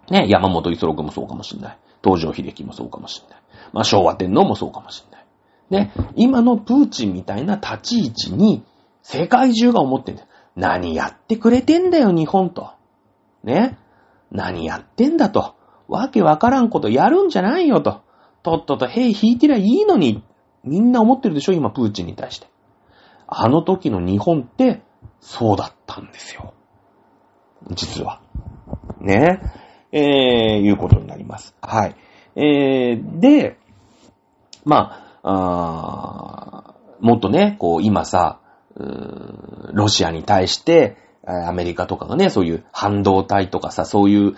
A: ね、山本五十六もそうかもしんない。東条秀樹もそうかもしんない。まあ、昭和天皇もそうかもしんない。ね、今のプーチンみたいな立ち位置に世界中が思ってんだよ。何やってくれてんだよ、日本と。ね。何やってんだと。わけわからんことやるんじゃないよと。とっとと兵引いてりゃいいのに、みんな思ってるでしょ？今、プーチンに対して。あの時の日本って、そうだったんですよ。実は。ね？えー、いうことになります。はい。えー、で、まあ、あもっとね、こう、今さ、ロシアに対して、アメリカとかがね、そういう半導体とかさ、そういう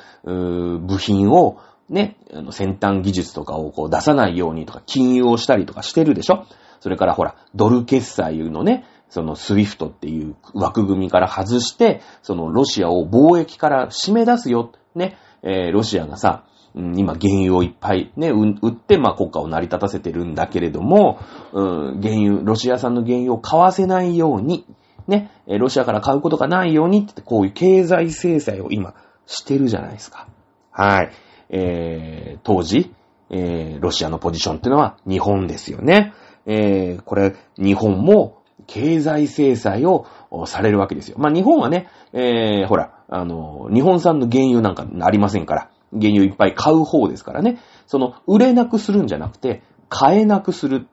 A: 部品をね、あの先端技術とかをこう出さないようにとか、金融をしたりとかしてるでしょ？それからほら、ドル決済のね、そのスウィフトっていう枠組みから外して、そのロシアを貿易から締め出すよ。ね、えー、ロシアがさ、今原油をいっぱいね、売って、まあ国家を成り立たせてるんだけれども、うん、原油、ロシア産の原油を買わせないように、ね、ロシアから買うことがないようにってこういう経済制裁を今してるじゃないですか。はい。えー、当時、えー、ロシアのポジションっていうのは日本ですよね。えー、これ、日本も経済制裁をされるわけですよ。まあ、日本はね、えー、ほら、あの、日本産の原油なんかありませんから、原油いっぱい買う方ですからね。その、売れなくするんじゃなくて、買えなくする、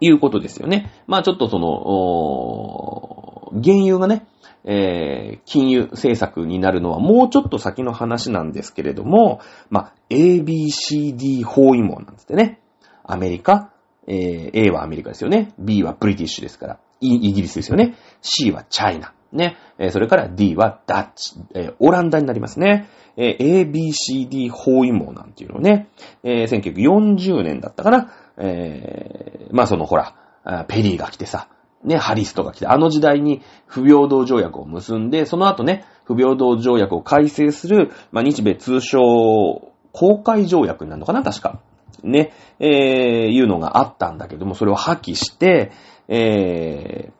A: いうことですよね。まあ、ちょっとその、原油がね、えー、金融政策になるのはもうちょっと先の話なんですけれども、まあ、ABCD 包囲網なんですってね。アメリカ、えー、A はアメリカですよね。B はブリティッシュですから。イギリスですよね。C はチャイナ。ね。え、それから D はダッチ、えー、オランダになりますね。えー、ABCD 包囲網なんていうのね、えー、1940年だったかな。え、まあそのほら、ペリーが来てさ、ね、ハリストが来て、あの時代に不平等条約を結んで、その後ね、不平等条約を改正する、まあ、日米通称公開条約になるのかな、確か。ね、えー、いうのがあったんだけども、それを破棄して、え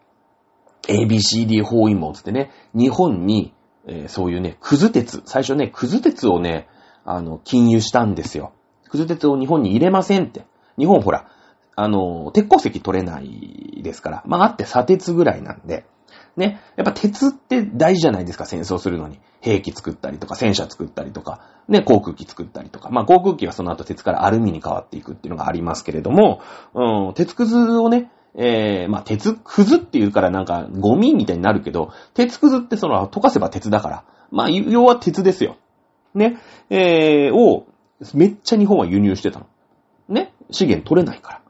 A: ー、ABCD 包囲網つってね、日本に、えー、そういうね、クズ鉄、最初ね、クズ鉄をね、あの、禁輸したんですよ。クズ鉄を日本に入れませんって。日本ほら、あの、鉄鉱石取れないですから。まあ、あって砂鉄ぐらいなんで。ね。やっぱ鉄って大事じゃないですか、戦争するのに。兵器作ったりとか、戦車作ったりとか、ね、航空機作ったりとか。まあ、航空機はその後鉄からアルミに変わっていくっていうのがありますけれども、うん、鉄くずをね、えー、まあ、鉄くずっていうからなんかゴミみたいになるけど、鉄くずってその溶かせば鉄だから。まあ、要は鉄ですよ。ね。えー、を、めっちゃ日本は輸入してたの。ね。資源取れないから。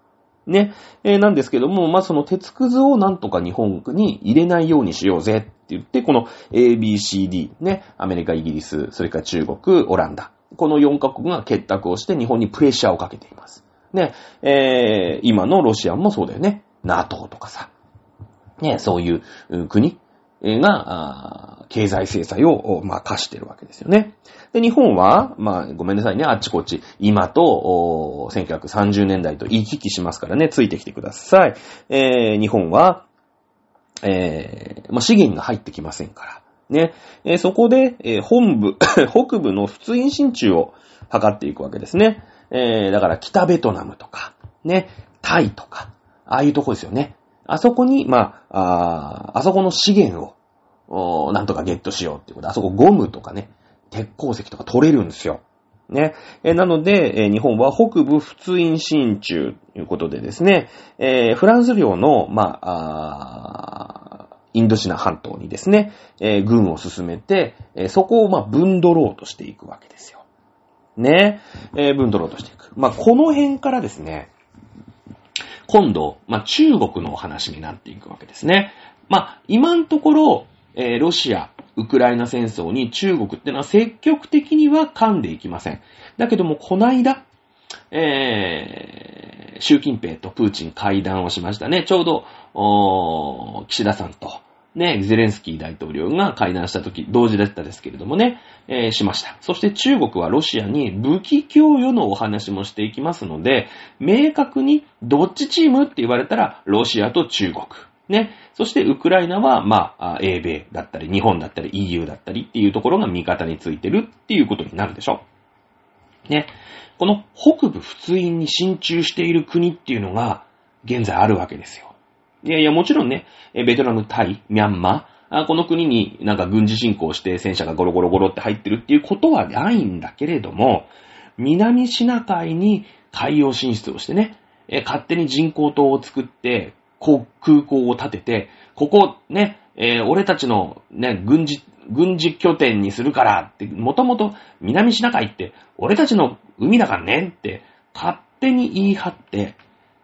A: ね。えー、なんですけども、まあ、その鉄くずをなんとか日本に入れないようにしようぜって言って、この ABCD、ね、アメリカ、イギリス、それから中国、オランダ。この4カ国が結託をして日本にプレッシャーをかけています。ね。えー、今のロシアもそうだよね。NATO とかさ。ね、そういう国が、経済制裁を、まあ、課してるわけですよね。で、日本は、まあ、ごめんなさいね、あっちこっち、今と、1930年代と行き来しますからね、ついてきてください。えー、日本は、えー、まあ、資源が入ってきませんから。ね。えー、そこで、えー、本部、北部の仏印進駐を図っていくわけですね。えー、だから北ベトナムとか、ね、タイとか、ああいうとこですよね。あそこに、まあ、ああそこの資源を、なんとかゲットしようっていうこと、あそこゴムとかね、鉄鉱石とか取れるんですよ。ね。えなので、え日本は北部仏印進駐ということでですね、えー、フランス領の、まあ、あインドシナ半島にですね、えー、軍を進めて、えー、そこを、まあ、分取ろうとしていくわけですよ。ね。え分取ろうとしていく。まあ、この辺からですね、今度、まあ、中国のお話になっていくわけですね。まあ、今のところ、えロシア、ウクライナ戦争に中国ってのは積極的には噛んでいきません。だけども、この間、えー、習近平とプーチン会談をしましたね。ちょうど、岸田さんと、ね、ゼレンスキー大統領が会談した時、同時だったですけれどもね、えー、しました。そして中国はロシアに武器供与のお話もしていきますので、明確にどっちチームって言われたら、ロシアと中国。ね。そしてウクライナは、まあ、英米だったり、日本だったり、EU だったりっていうところが味方についてるっていうことになるでしょ。ね。この北部仏印に進駐している国っていうのが、現在あるわけですよ。いやいや、もちろんね、ベトナム、タイ、ミャンマー、この国になんか軍事侵攻して戦車がゴロゴロゴロって入ってるっていうことはないんだけれども、南シナ海に海洋進出をしてね、勝手に人工島を作って、空港を建てて、ここね、えー、俺たちのね、軍事、軍事拠点にするからって、もともと南シナ海って俺たちの海だからねって、勝手に言い張って、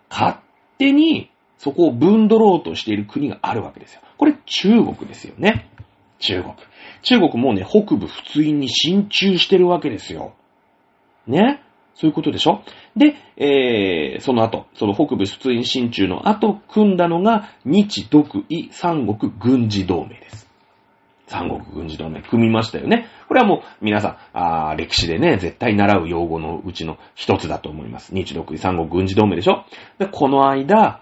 A: 勝手にそこを分取ろうとしている国があるわけですよ。これ中国ですよね。中国。中国もね、北部仏印に進駐してるわけですよ。ね？そういうことでしょ？で、えー、その後、その北部出印進駐の後、組んだのが日独伊三国軍事同盟です。三国軍事同盟組みましたよね。これはもう皆さん、あ歴史でね、絶対習う用語のうちの一つだと思います。日独伊三国軍事同盟でしょ？で、この間、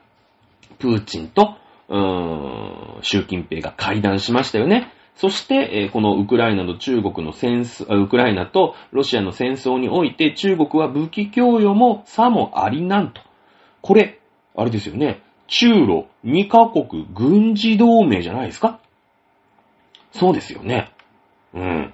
A: プーチンと
B: うーん、習近平が会談しましたよね。そして、えーこのウクライナと中国の戦争、ウクライナとロシアの戦争において中国は武器供与も差もありなんと。これ、あれですよね。中ロ2カ国軍事同盟じゃないですかそうですよね。うん。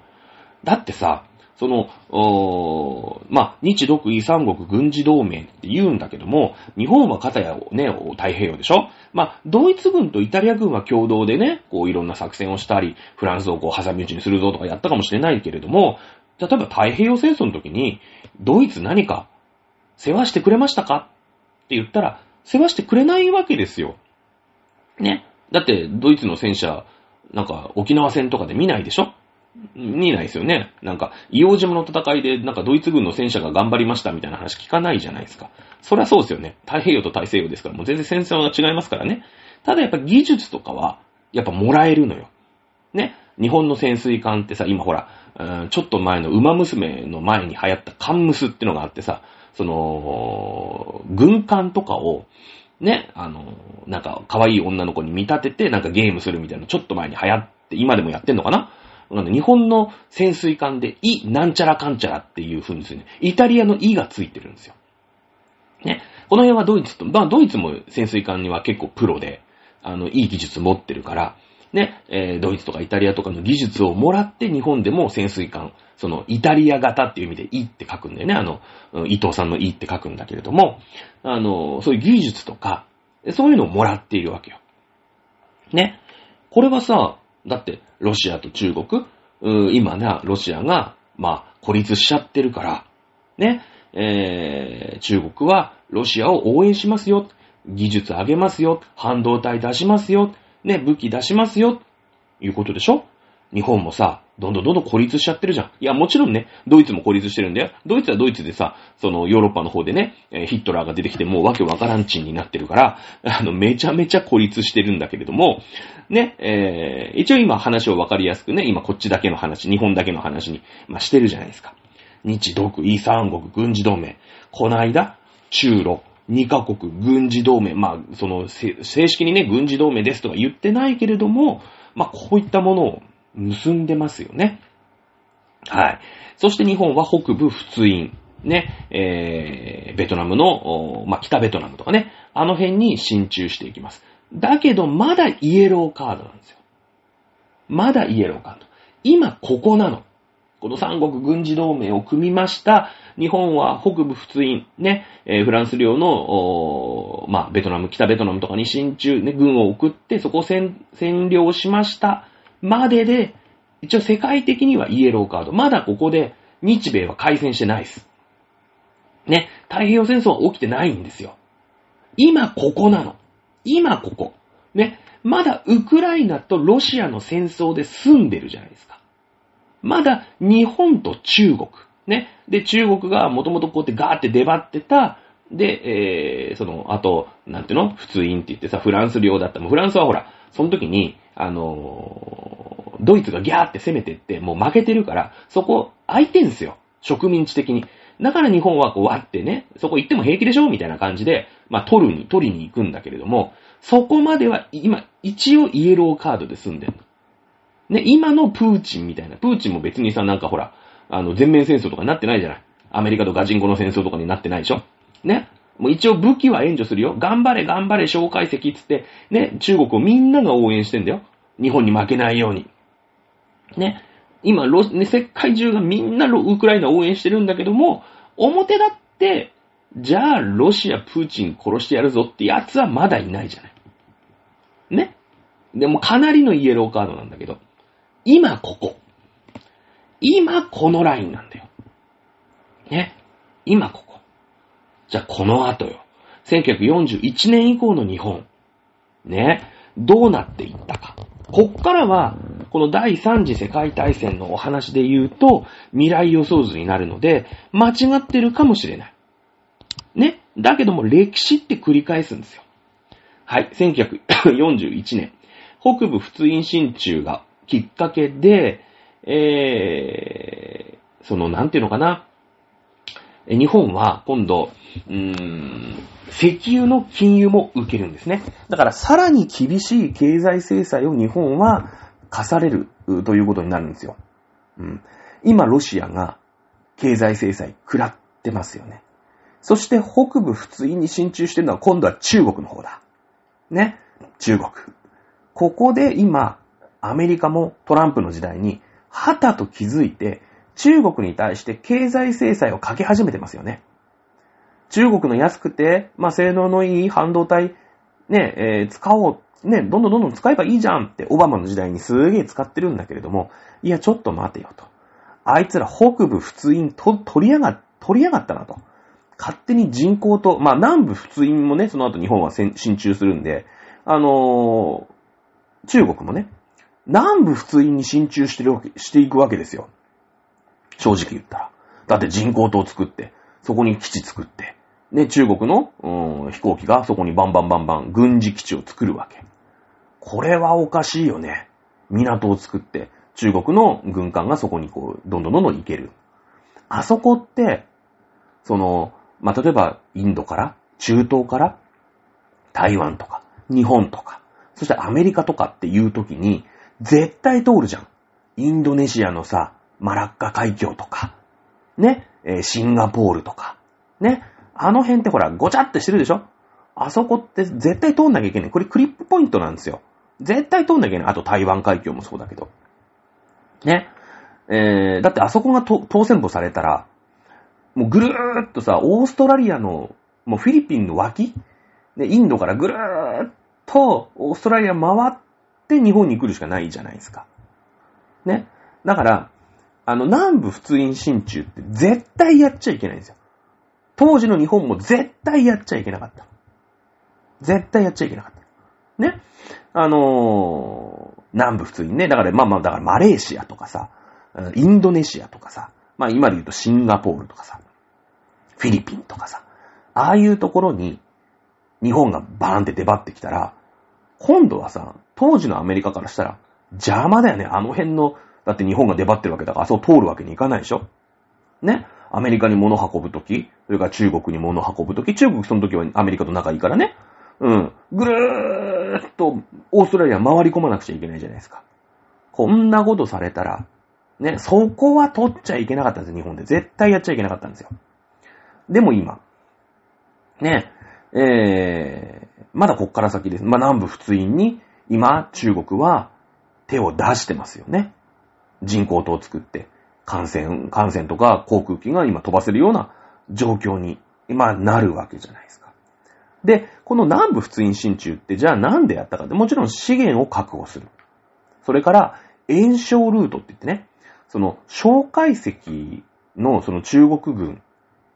B: だってさ、その、おーまあ、日独伊三国軍事同盟って言うんだけども、日本は片やね、太平洋でしょ？まあ、ドイツ軍とイタリア軍は共同でね、こういろんな作戦をしたり、フランスをこう挟み撃ちにするぞとかやったかもしれないけれども、例えば太平洋戦争の時に、ドイツ何か世話してくれましたか？って言ったら、世話してくれないわけですよ。ね。だって、ドイツの戦車、なんか沖縄戦とかで見ないでしょ？見ないですよね。なんか、硫黄島の戦いで、なんかドイツ軍の戦車が頑張りましたみたいな話聞かないじゃないですか。そりゃそうですよね。太平洋と大西洋ですから、もう全然戦争が違いますからね。ただやっぱ技術とかは、やっぱもらえるのよ。ね。日本の潜水艦ってさ、今ほら、ちょっと前の馬娘の前に流行ったカンムスってのがあってさ、その、軍艦とかを、ね、あの、なんか可愛い女の子に見立ててなんかゲームするみたいなちょっと前に流行って、今でもやってんのかななんで日本の潜水艦でイなんちゃらかんちゃらっていう風にですね、イタリアのイがついてるんですよ。ね。この辺はドイツと、まあドイツも潜水艦には結構プロで、あの、いい技術持ってるから、ね、えードイツとかイタリアとかの技術をもらって日本でも潜水艦、そのイタリア型っていう意味でイって書くんだよね。あの、伊藤さんのイって書くんだけれども、あの、そういう技術とか、そういうのをもらっているわけよ。ね。これはさ、だって、ロシアと中国、今ね、ロシアが、まあ、孤立しちゃってるから、ね、えー、中国はロシアを応援しますよ、技術上げますよ、半導体出しますよ、ね、武器出しますよ、いうことでしょ？日本もさ、どんどんどんどん孤立しちゃってるじゃん。いや、もちろんね、ドイツも孤立してるんだよ。ドイツはドイツでさ、そのヨーロッパの方でね、ヒットラーが出てきてもうわけわからんちんになってるから、あの、めちゃめちゃ孤立してるんだけれども、ね、えー一応今話をわかりやすくね、今こっちだけの話、日本だけの話に、まあ、してるじゃないですか。日独伊三国軍事同盟。この間、中ロ2カ国軍事同盟。まあ、その、正式にね、軍事同盟ですとか言ってないけれども、まあ、こういったものを結んでますよね。はい。そして日本は北部仏印。ね、えー、ベトナムの、まあ、北ベトナムとかね、あの辺に進駐していきます。だけど、まだイエローカードなんですよ。まだイエローカード。今、ここなの。この三国軍事同盟を組みました。日本は北部仏印、ね、えーフランス領の、まあ、ベトナム、北ベトナムとかに進駐、ね、軍を送って、そこを占領しました。までで、一応世界的にはイエローカード。まだここで日米は開戦してないです。ね、太平洋戦争は起きてないんですよ。今ここなの。今ここ。ね、まだウクライナとロシアの戦争で住んでるじゃないですか。まだ日本と中国。ね。で、中国がもともとこうやってガーって出張ってた。で、えー、その、あと、なんていうの？普通院って言ってさ、フランス領だった。もうフランスはほら、その時に、あのードイツがギャーって攻めてって、もう負けてるから、そこ空いてんすよ。植民地的に。だから日本はこう、わってね、そこ行っても平気でしょみたいな感じで、まあ、取るに、取りに行くんだけれども、そこまでは今、一応イエローカードで済んでるの。ね、今のプーチンみたいな。プーチンも別にさ、なんかほら、あの、全面戦争とかになってないじゃない。アメリカとガチンコの戦争とかになってないでしょね。もう一応武器は援助するよ。頑張れ頑張れ小解析っつって、ね、中国をみんなが応援してんだよ。日本に負けないように。ね。今ロ、ね、世界中がみんなウクライナを応援してるんだけども、表だって、じゃあロシア、プーチン殺してやるぞってやつはまだいないじゃない。ね。でもかなりのイエローカードなんだけど、今ここ。今このラインなんだよ。ね。今ここ。じゃあこの後よ。1941年以降の日本。ね。どうなっていったか。こっからは、この第三次世界大戦のお話で言うと、未来予想図になるので、間違ってるかもしれない。ね。だけども歴史って繰り返すんですよ。はい。1941年。北部仏印進駐がきっかけで、えー、その、なんていうのかな。日本は今度、うーん、石油の禁輸も受けるんですね。
A: だからさらに厳しい経済制裁を日本は課されるということになるんですよ。うん。今ロシアが経済制裁食らってますよね。そして北部仏印に進駐してるのは今度は中国の方だ。ね。中国。ここで今、アメリカもトランプの時代に、はたと気づいて、中国に対して経済制裁をかけ始めてますよね。中国の安くて、まあ、性能のいい半導体、ね、えー使おう、ね、どんどんどんどん使えばいいじゃんって、オバマの時代にすげえ使ってるんだけれども、いや、ちょっと待てよと。あいつら北部仏印と取りやが、取りやがったなと。勝手に人口と、まあ南部仏印もね、その後日本は進駐するんで、あのー中国もね、南部仏印に進駐してるわけ、していくわけですよ。正直言ったら。だって人工島作って、そこに基地作って、ね、中国の、うん飛行機がそこにバンバンバンバン軍事基地を作るわけ。これはおかしいよね。港を作って、中国の軍艦がそこにこう、どんどんどんどん行ける。あそこって、その、まあ、例えば、インドから、中東から、台湾とか、日本とか、そしてアメリカとかっていう時に、絶対通るじゃん。インドネシアのさ、マラッカ海峡とか、ね、えシンガポールとか、ね、あの辺ってほら、ごちゃってしてるでしょ？あそこって絶対通んなきゃいけない。これクリップポイントなんですよ。絶対通んなきゃいけない。あと台湾海峡もそうだけど。ね。えー、だってあそこが当選簿されたら、もうぐるーっとさ、オーストラリアの、もうフィリピンの脇で、インドからぐるーっとオーストラリア回って日本に来るしかないじゃないですか。ね。だから、あの、南部仏印進駐って絶対やっちゃいけないんですよ。当時の日本も絶対やっちゃいけなかった。絶対やっちゃいけなかった。ね。あのー南部仏印ね。だから、まあまあ、だからマレーシアとかさ、インドネシアとかさ、まあ今で言うとシンガポールとかさ、フィリピンとかさ、ああいうところに日本がバーンって出張ってきたら、今度はさ、当時のアメリカからしたら邪魔だよね。あの辺の、だって日本が出張ってるわけだから、あそこ通るわけにいかないでしょ？ね？アメリカに物運ぶとき、それから中国に物運ぶとき、中国その時はアメリカと仲いいからね。うん。ぐるーっとオーストラリア回り込まなくちゃいけないじゃないですか。こんなことされたら、ね、そこは取っちゃいけなかったんです、日本で。絶対やっちゃいけなかったんですよ。でも今、ね、えー、まだこっから先です。まあ、南部仏印に、今、中国は手を出してますよね。人工島を作って、艦船、艦船とか航空機が今飛ばせるような状況に、今なるわけじゃないですか。で、この南部仏印進駐って、じゃあなんでやったかって、もちろん資源を確保する。それから、炎症ルートって言ってね、その、蒋介石のその中国軍、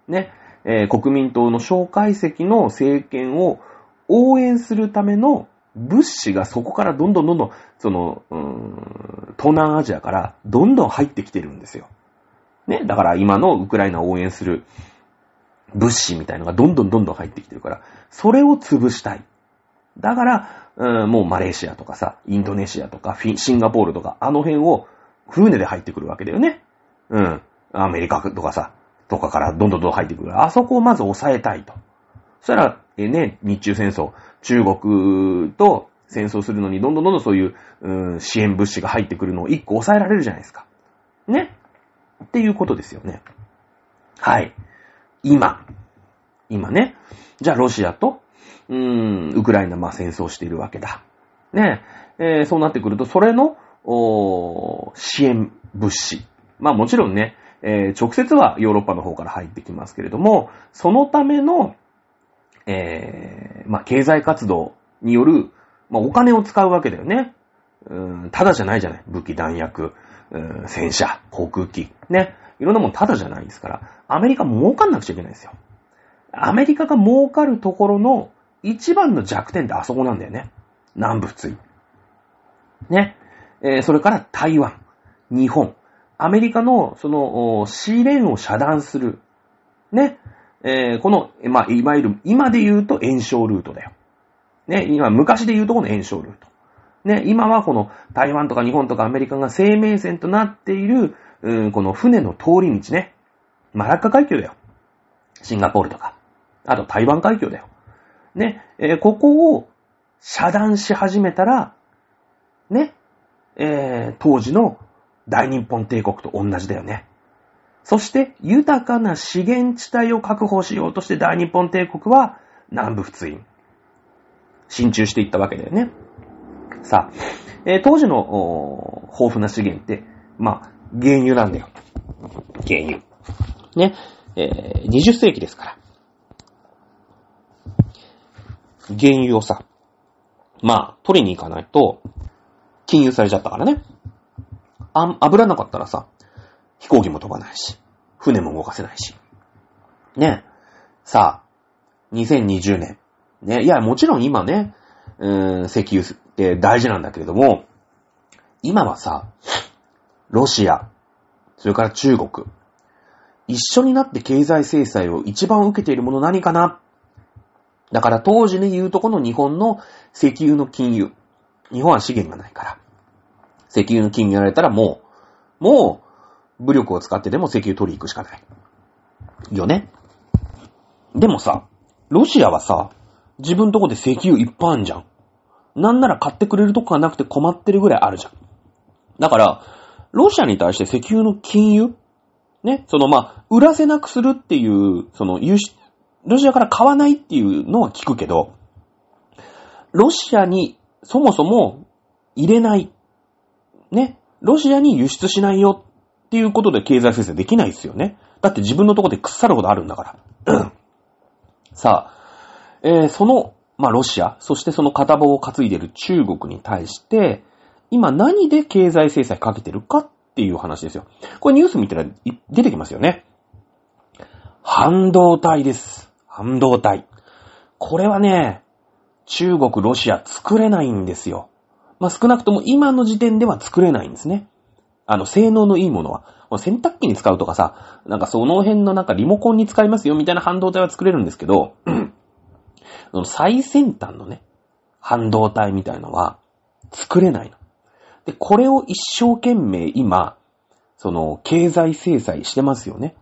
A: ね、えー国民党の蒋介石の政権を応援するための物資がそこからどんどんどんどん、その、うん東南アジアからどんどん入ってきてるんですよ。ね、だから今のウクライナを応援する物資みたいのがどんどんどんどん入ってきてるから、それを潰したい。だから、うんもうマレーシアとかさ、インドネシアとか、シンガポールとか、あの辺を船で入ってくるわけだよね。うん。アメリカとかさ、とかからどんどんどん入ってくる。あそこをまず抑えたいと。そしたら、えね、日中戦争、中国と戦争するのにどんどんどんどんそういう、うん、支援物資が入ってくるのを一個抑えられるじゃないですか。ね。っていうことですよね。はい。今。今ね。じゃあロシアと、うーん、ウクライナ、まあ戦争しているわけだ。ね。えーそうなってくると、それの、おー支援物資。まあもちろんね、えー直接はヨーロッパの方から入ってきますけれども、そのための、えーまあ経済活動による、まあお金を使うわけだよね。うん、ただじゃないじゃない。武器、弾薬、うん戦車、航空機。ね。いろんなもんただじゃないですから、アメリカ儲かんなくちゃいけないんですよ。アメリカが儲かるところの一番の弱点ってあそこなんだよね。南部つい。ね。えーそれから台湾、日本、アメリカのそのおシーレンを遮断する。ね。えーこの、まあ、いわゆる、今で言うと炎症ルートだよ。ね。今、昔で言うとこの炎症ルート。ね。今はこの台湾とか日本とかアメリカが生命線となっている、うん、この船の通り道ね。マラッカ海峡だよ。シンガポールとか、あと台湾海峡だよ。ね、えーここを遮断し始めたら、ね、えー当時の大日本帝国と同じだよね。そして、豊かな資源地帯を確保しようとして大日本帝国は南部仏印。進駐していったわけだよね。さあ、えー当時の豊富な資源って、まあ、原油なんだよ。原油。ね、えー20世紀ですから。原油をさ、まあ、取りに行かないと、禁輸されちゃったからね。あん、油なかったらさ、飛行機も飛ばないし、船も動かせないし。ね。さあ、2020年。ね。いや、もちろん今ね、うーん、石油って大事なんだけれども、今はさ、ロシア、それから中国、一緒になって経済制裁を一番受けているもの何かな？だから当時で言うとこの日本の石油の禁輸。日本は資源がないから。石油の禁輸やられたらもう、もう、武力を使ってでも石油取り行くしかない。よね？でもさ、ロシアはさ、自分とこで石油いっぱいあんじゃん。なんなら買ってくれるとこがなくて困ってるぐらいあるじゃん。だから、ロシアに対して石油の禁輸ね、そのまあ、売らせなくするっていう、その輸出、ロシアから買わないっていうのは聞くけど、ロシアにそもそも入れない。ね？ロシアに輸出しないよっていうことで経済制裁できないですよね。だって自分のとこで腐るほどあるんだから。さあ、えーその、まあ、ロシア、そしてその片棒を担いでる中国に対して、今何で経済制裁かけてるかっていう話ですよ。これニュース見たら出てきますよね。半導体です。半導体。これはね、中国、ロシア作れないんですよ。まあ、少なくとも今の時点では作れないんですね。あの、性能のいいものは。洗濯機に使うとかさ、なんかその辺のなんかリモコンに使いますよみたいな半導体は作れるんですけど、最先端のね、半導体みたいのは作れないの。で、これを一生懸命今、その経済制裁してますよね。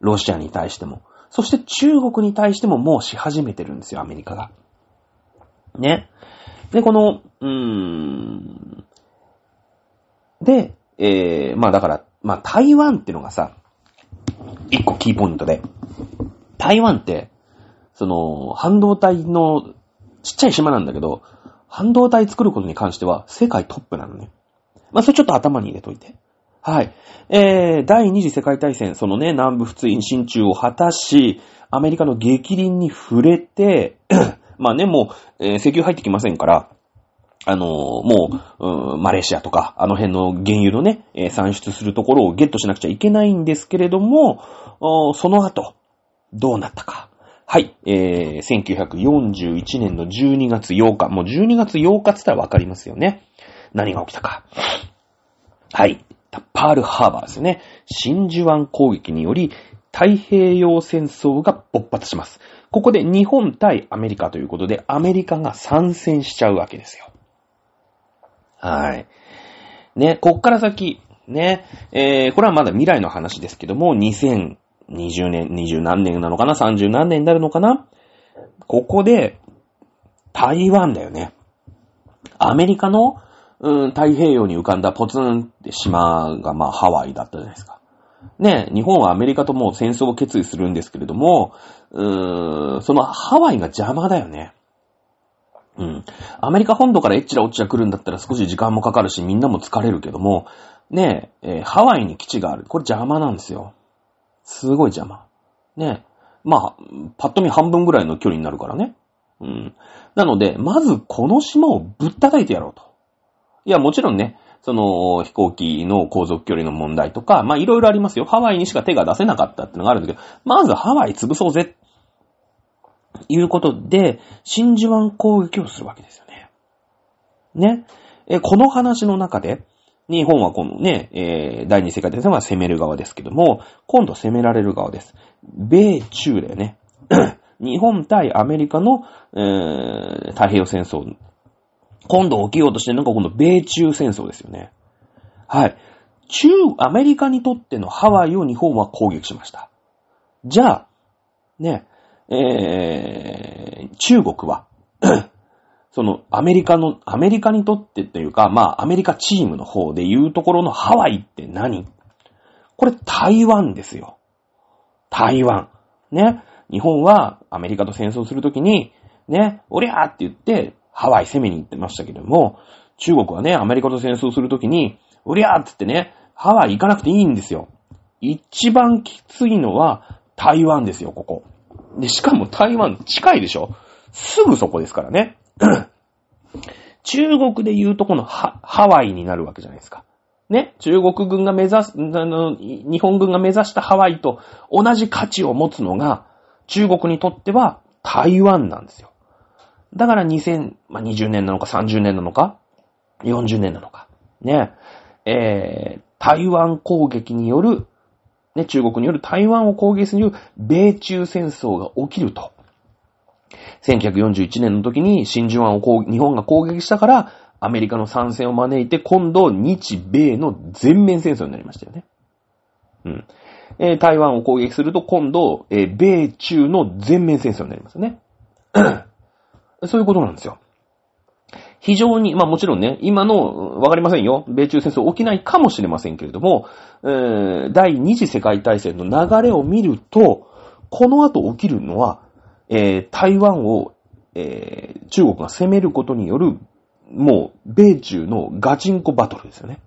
A: ロシアに対しても。そして中国に対してももうし始めてるんですよ、アメリカが。ね。で、この、うーん。で、えー、まあだから、まあ台湾ってのがさ、一個キーポイントで、台湾って、その、半導体のちっちゃい島なんだけど、半導体作ることに関しては世界トップなのね。まあそれちょっと頭に入れといて。はい。えー、第二次世界大戦、そのね、南部仏印進駐を果たし、アメリカの激鱗に触れて、まあね、もう、えー石油入ってきませんから、あのーもう、うんマレーシアとか、あの辺の原油のね、えー産出するところをゲットしなくちゃいけないんですけれども、その後、どうなったか。はい、えー、1941年の12月8日、もう12月8日って言ったらわかりますよね。何が起きたか。はい。パールハーバーですね。真珠湾攻撃により太平洋戦争が勃発します。ここで日本対アメリカということで、アメリカが参戦しちゃうわけですよ。はい。ね、こっから先、ね、えー、これはまだ未来の話ですけども、2000 20年、20何年なのかな ?30 何年になるのかな？ここで、台湾だよね。アメリカの、うん、太平洋に浮かんだポツンって島が、まあ、ハワイだったじゃないですか。ね、日本はアメリカともう戦争を決意するんですけれども、うーん、そのハワイが邪魔だよね。うん。アメリカ本土からエッチラオッチラ来るんだったら少し時間もかかるし、みんなも疲れるけども、ねえ、えーハワイに基地がある。これ邪魔なんですよ。すごい邪魔。ね。まあ、パッと見半分ぐらいの距離になるからね。うん。なので、まずこの島をぶったたいてやろうと。いや、もちろんね、その飛行機の航続距離の問題とか、まあいろいろありますよ。ハワイにしか手が出せなかったってのがあるんだけど、まずハワイ潰そうぜ。いうことで、真珠湾攻撃をするわけですよね。ね。え、この話の中で、日本はこのね、えー第二次世界大戦は攻める側ですけども、今度攻められる側です。米中だよね。日本対アメリカの、えー太平洋戦争。今度起きようとしてるのがこの米中戦争ですよね。はい。中、アメリカにとってのハワイを日本は攻撃しました。じゃあ、ね、えー、中国は、そのアメリカの、アメリカにとってというか、まあアメリカチームの方でいうところのハワイって何？これ台湾ですよ。台湾。ね。日本はアメリカと戦争するときに、ね、おりゃーって言ってハワイ攻めに行ってましたけども、中国はね、アメリカと戦争するときに、おりゃーって言ってね、ハワイ行かなくていいんですよ。一番きついのは台湾ですよ、ここ。で、しかも台湾近いでしょすぐそこですからね。中国で言うとこのハハワイになるわけじゃないですか。ね？中国軍が目指す、あの、日本軍が目指したハワイと同じ価値を持つのが、中国にとっては台湾なんですよ。だから2020年なのか30年なのか、40年なのか。ね？えー、台湾攻撃による、ね、中国による台湾を攻撃する米中戦争が起きると。1941年の時に真珠湾を日本が攻撃したから、アメリカの参戦を招いて、今度日米の全面戦争になりましたよね。うん。えー、台湾を攻撃すると、今度、えー、米中の全面戦争になりますよね。そういうことなんですよ。非常に、まあもちろんね、今の、わかりませんよ。米中戦争起きないかもしれませんけれども、えー、第二次世界大戦の流れを見ると、この後起きるのは、えー、台湾を、えー、中国が攻めることによる、もう、米中のガチンコバトルですよね。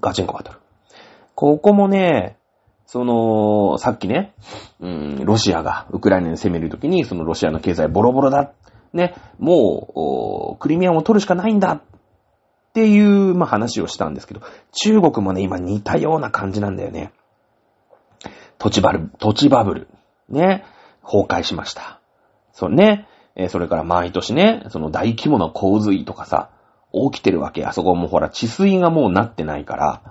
A: ガチンコバトル。ここもね、その、さっきね、うん、ロシアがウクライナに攻めるときに、そのロシアの経済ボロボロだ。ね、もう、クリミアも取るしかないんだ。っていう、まあ、話をしたんですけど、中国もね、今似たような感じなんだよね。土地バル、土地バブル。ね。崩壊しました。そうね。え、それから毎年ね、その大規模な洪水とかさ、起きてるわけ。あそこもほら、治水がもうなってないから、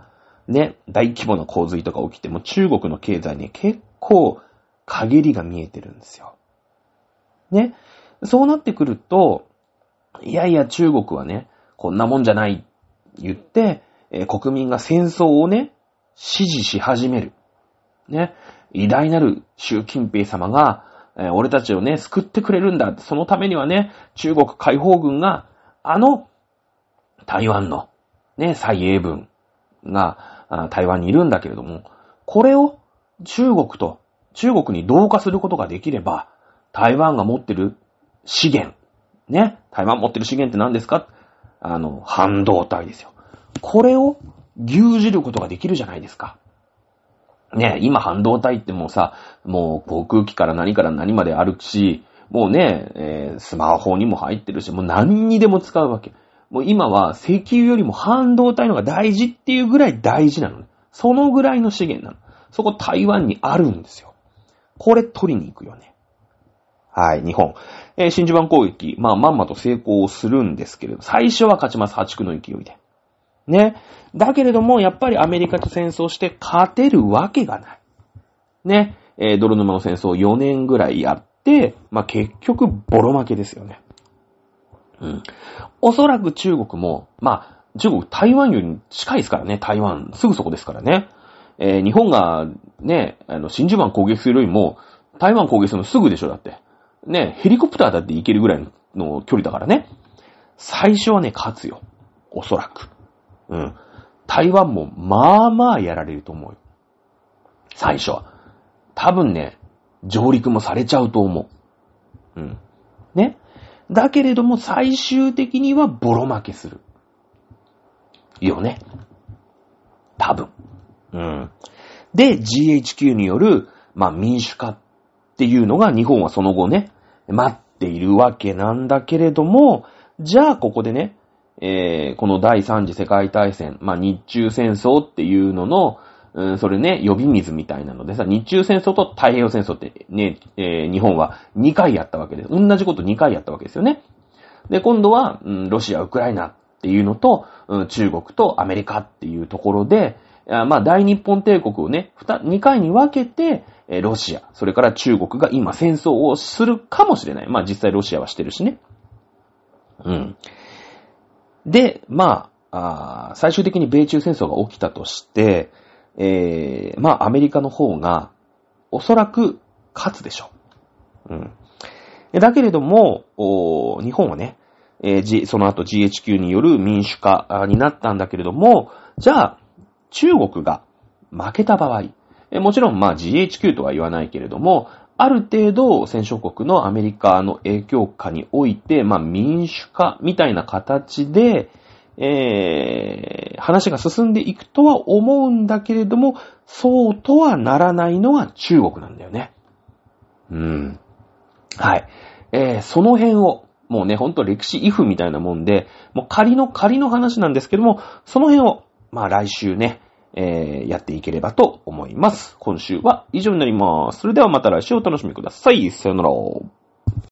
A: ね、大規模な洪水とか起きても中国の経済に結構陰りが見えてるんですよ。ね。そうなってくると、いやいや中国はね、こんなもんじゃない言って、え、国民が戦争をね、支持し始める。ね。偉大なる習近平様が、えー、俺たちをね、救ってくれるんだ。そのためにはね、中国解放軍が、あの、台湾の、ね、蔡英文が、台湾にいるんだけれども、これを中国と、中国に同化することができれば、台湾が持ってる資源、ね、台湾持ってる資源って何ですか？あの、半導体ですよ。これを牛耳ることができるじゃないですか。ね、今半導体ってもうさ、もう航空機から何から何まであるし、もうね、えー、スマホにも入ってるし、もう何にでも使うわけ。もう今は石油よりも半導体のが大事っていうぐらい大事なのね。そのぐらいの資源なの。そこ台湾にあるんですよ。これ取りに行くよね。はい、日本。えー、真珠湾攻撃、まあまんまと成功するんですけれど、最初は勝ちます、破竹の勢いで。ね。だけれども、やっぱりアメリカと戦争して勝てるわけがない。ね。えー、泥沼の戦争4年ぐらいやって、まあ、結局、ボロ負けですよね。うん。おそらく中国も、まあ、中国、台湾より近いですからね、台湾、すぐそこですからね。えー、日本が、ね、あの、真珠湾攻撃するよりも、台湾攻撃するのすぐでしょ、だって。ね、ヘリコプターだって行けるぐらいの距離だからね。最初はね、勝つよ。おそらく。うん。台湾もまあまあやられると思うよ。最初は。多分ね、上陸もされちゃうと思う。うん。ね。だけれども最終的にはボロ負けする。よね。多分。うん。で、GHQ による、まあ民主化っていうのが日本はその後ね、待っているわけなんだけれども、じゃあここでね、えー、この第三次世界大戦、まあ、日中戦争っていうのの、うん、それね、呼び水みたいなのでさ、日中戦争と太平洋戦争ってね、えー、日本は2回やったわけです。同じこと2回やったわけですよね。で、今度は、うん、ロシア、ウクライナっていうのと、うん、中国とアメリカっていうところで、まあ、大日本帝国をね、2回に分けて、えロシア、それから中国が今戦争をするかもしれない。まあ、実際ロシアはしてるしね。うん。で、まあ、あ最終的に米中戦争が起きたとして、えー、まあ、アメリカの方が、おそらく勝つでしょう。うん。だけれども、日本はね、えー、その後 GHQ による民主化になったんだけれども、じゃあ、中国が負けた場合、もちろんまあ GHQ とは言わないけれども、ある程度戦勝国のアメリカの影響下において、まあ民主化みたいな形で、えー、話が進んでいくとは思うんだけれども、そうとはならないのが中国なんだよね。うん。はい。えー、その辺を、もうね、ほんと歴史イフみたいなもんで、もう仮の仮の話なんですけども、その辺を、まあ来週ね、えー、やっていければと思います。今週は以上になります。それではまた来週お楽しみください。さよなら。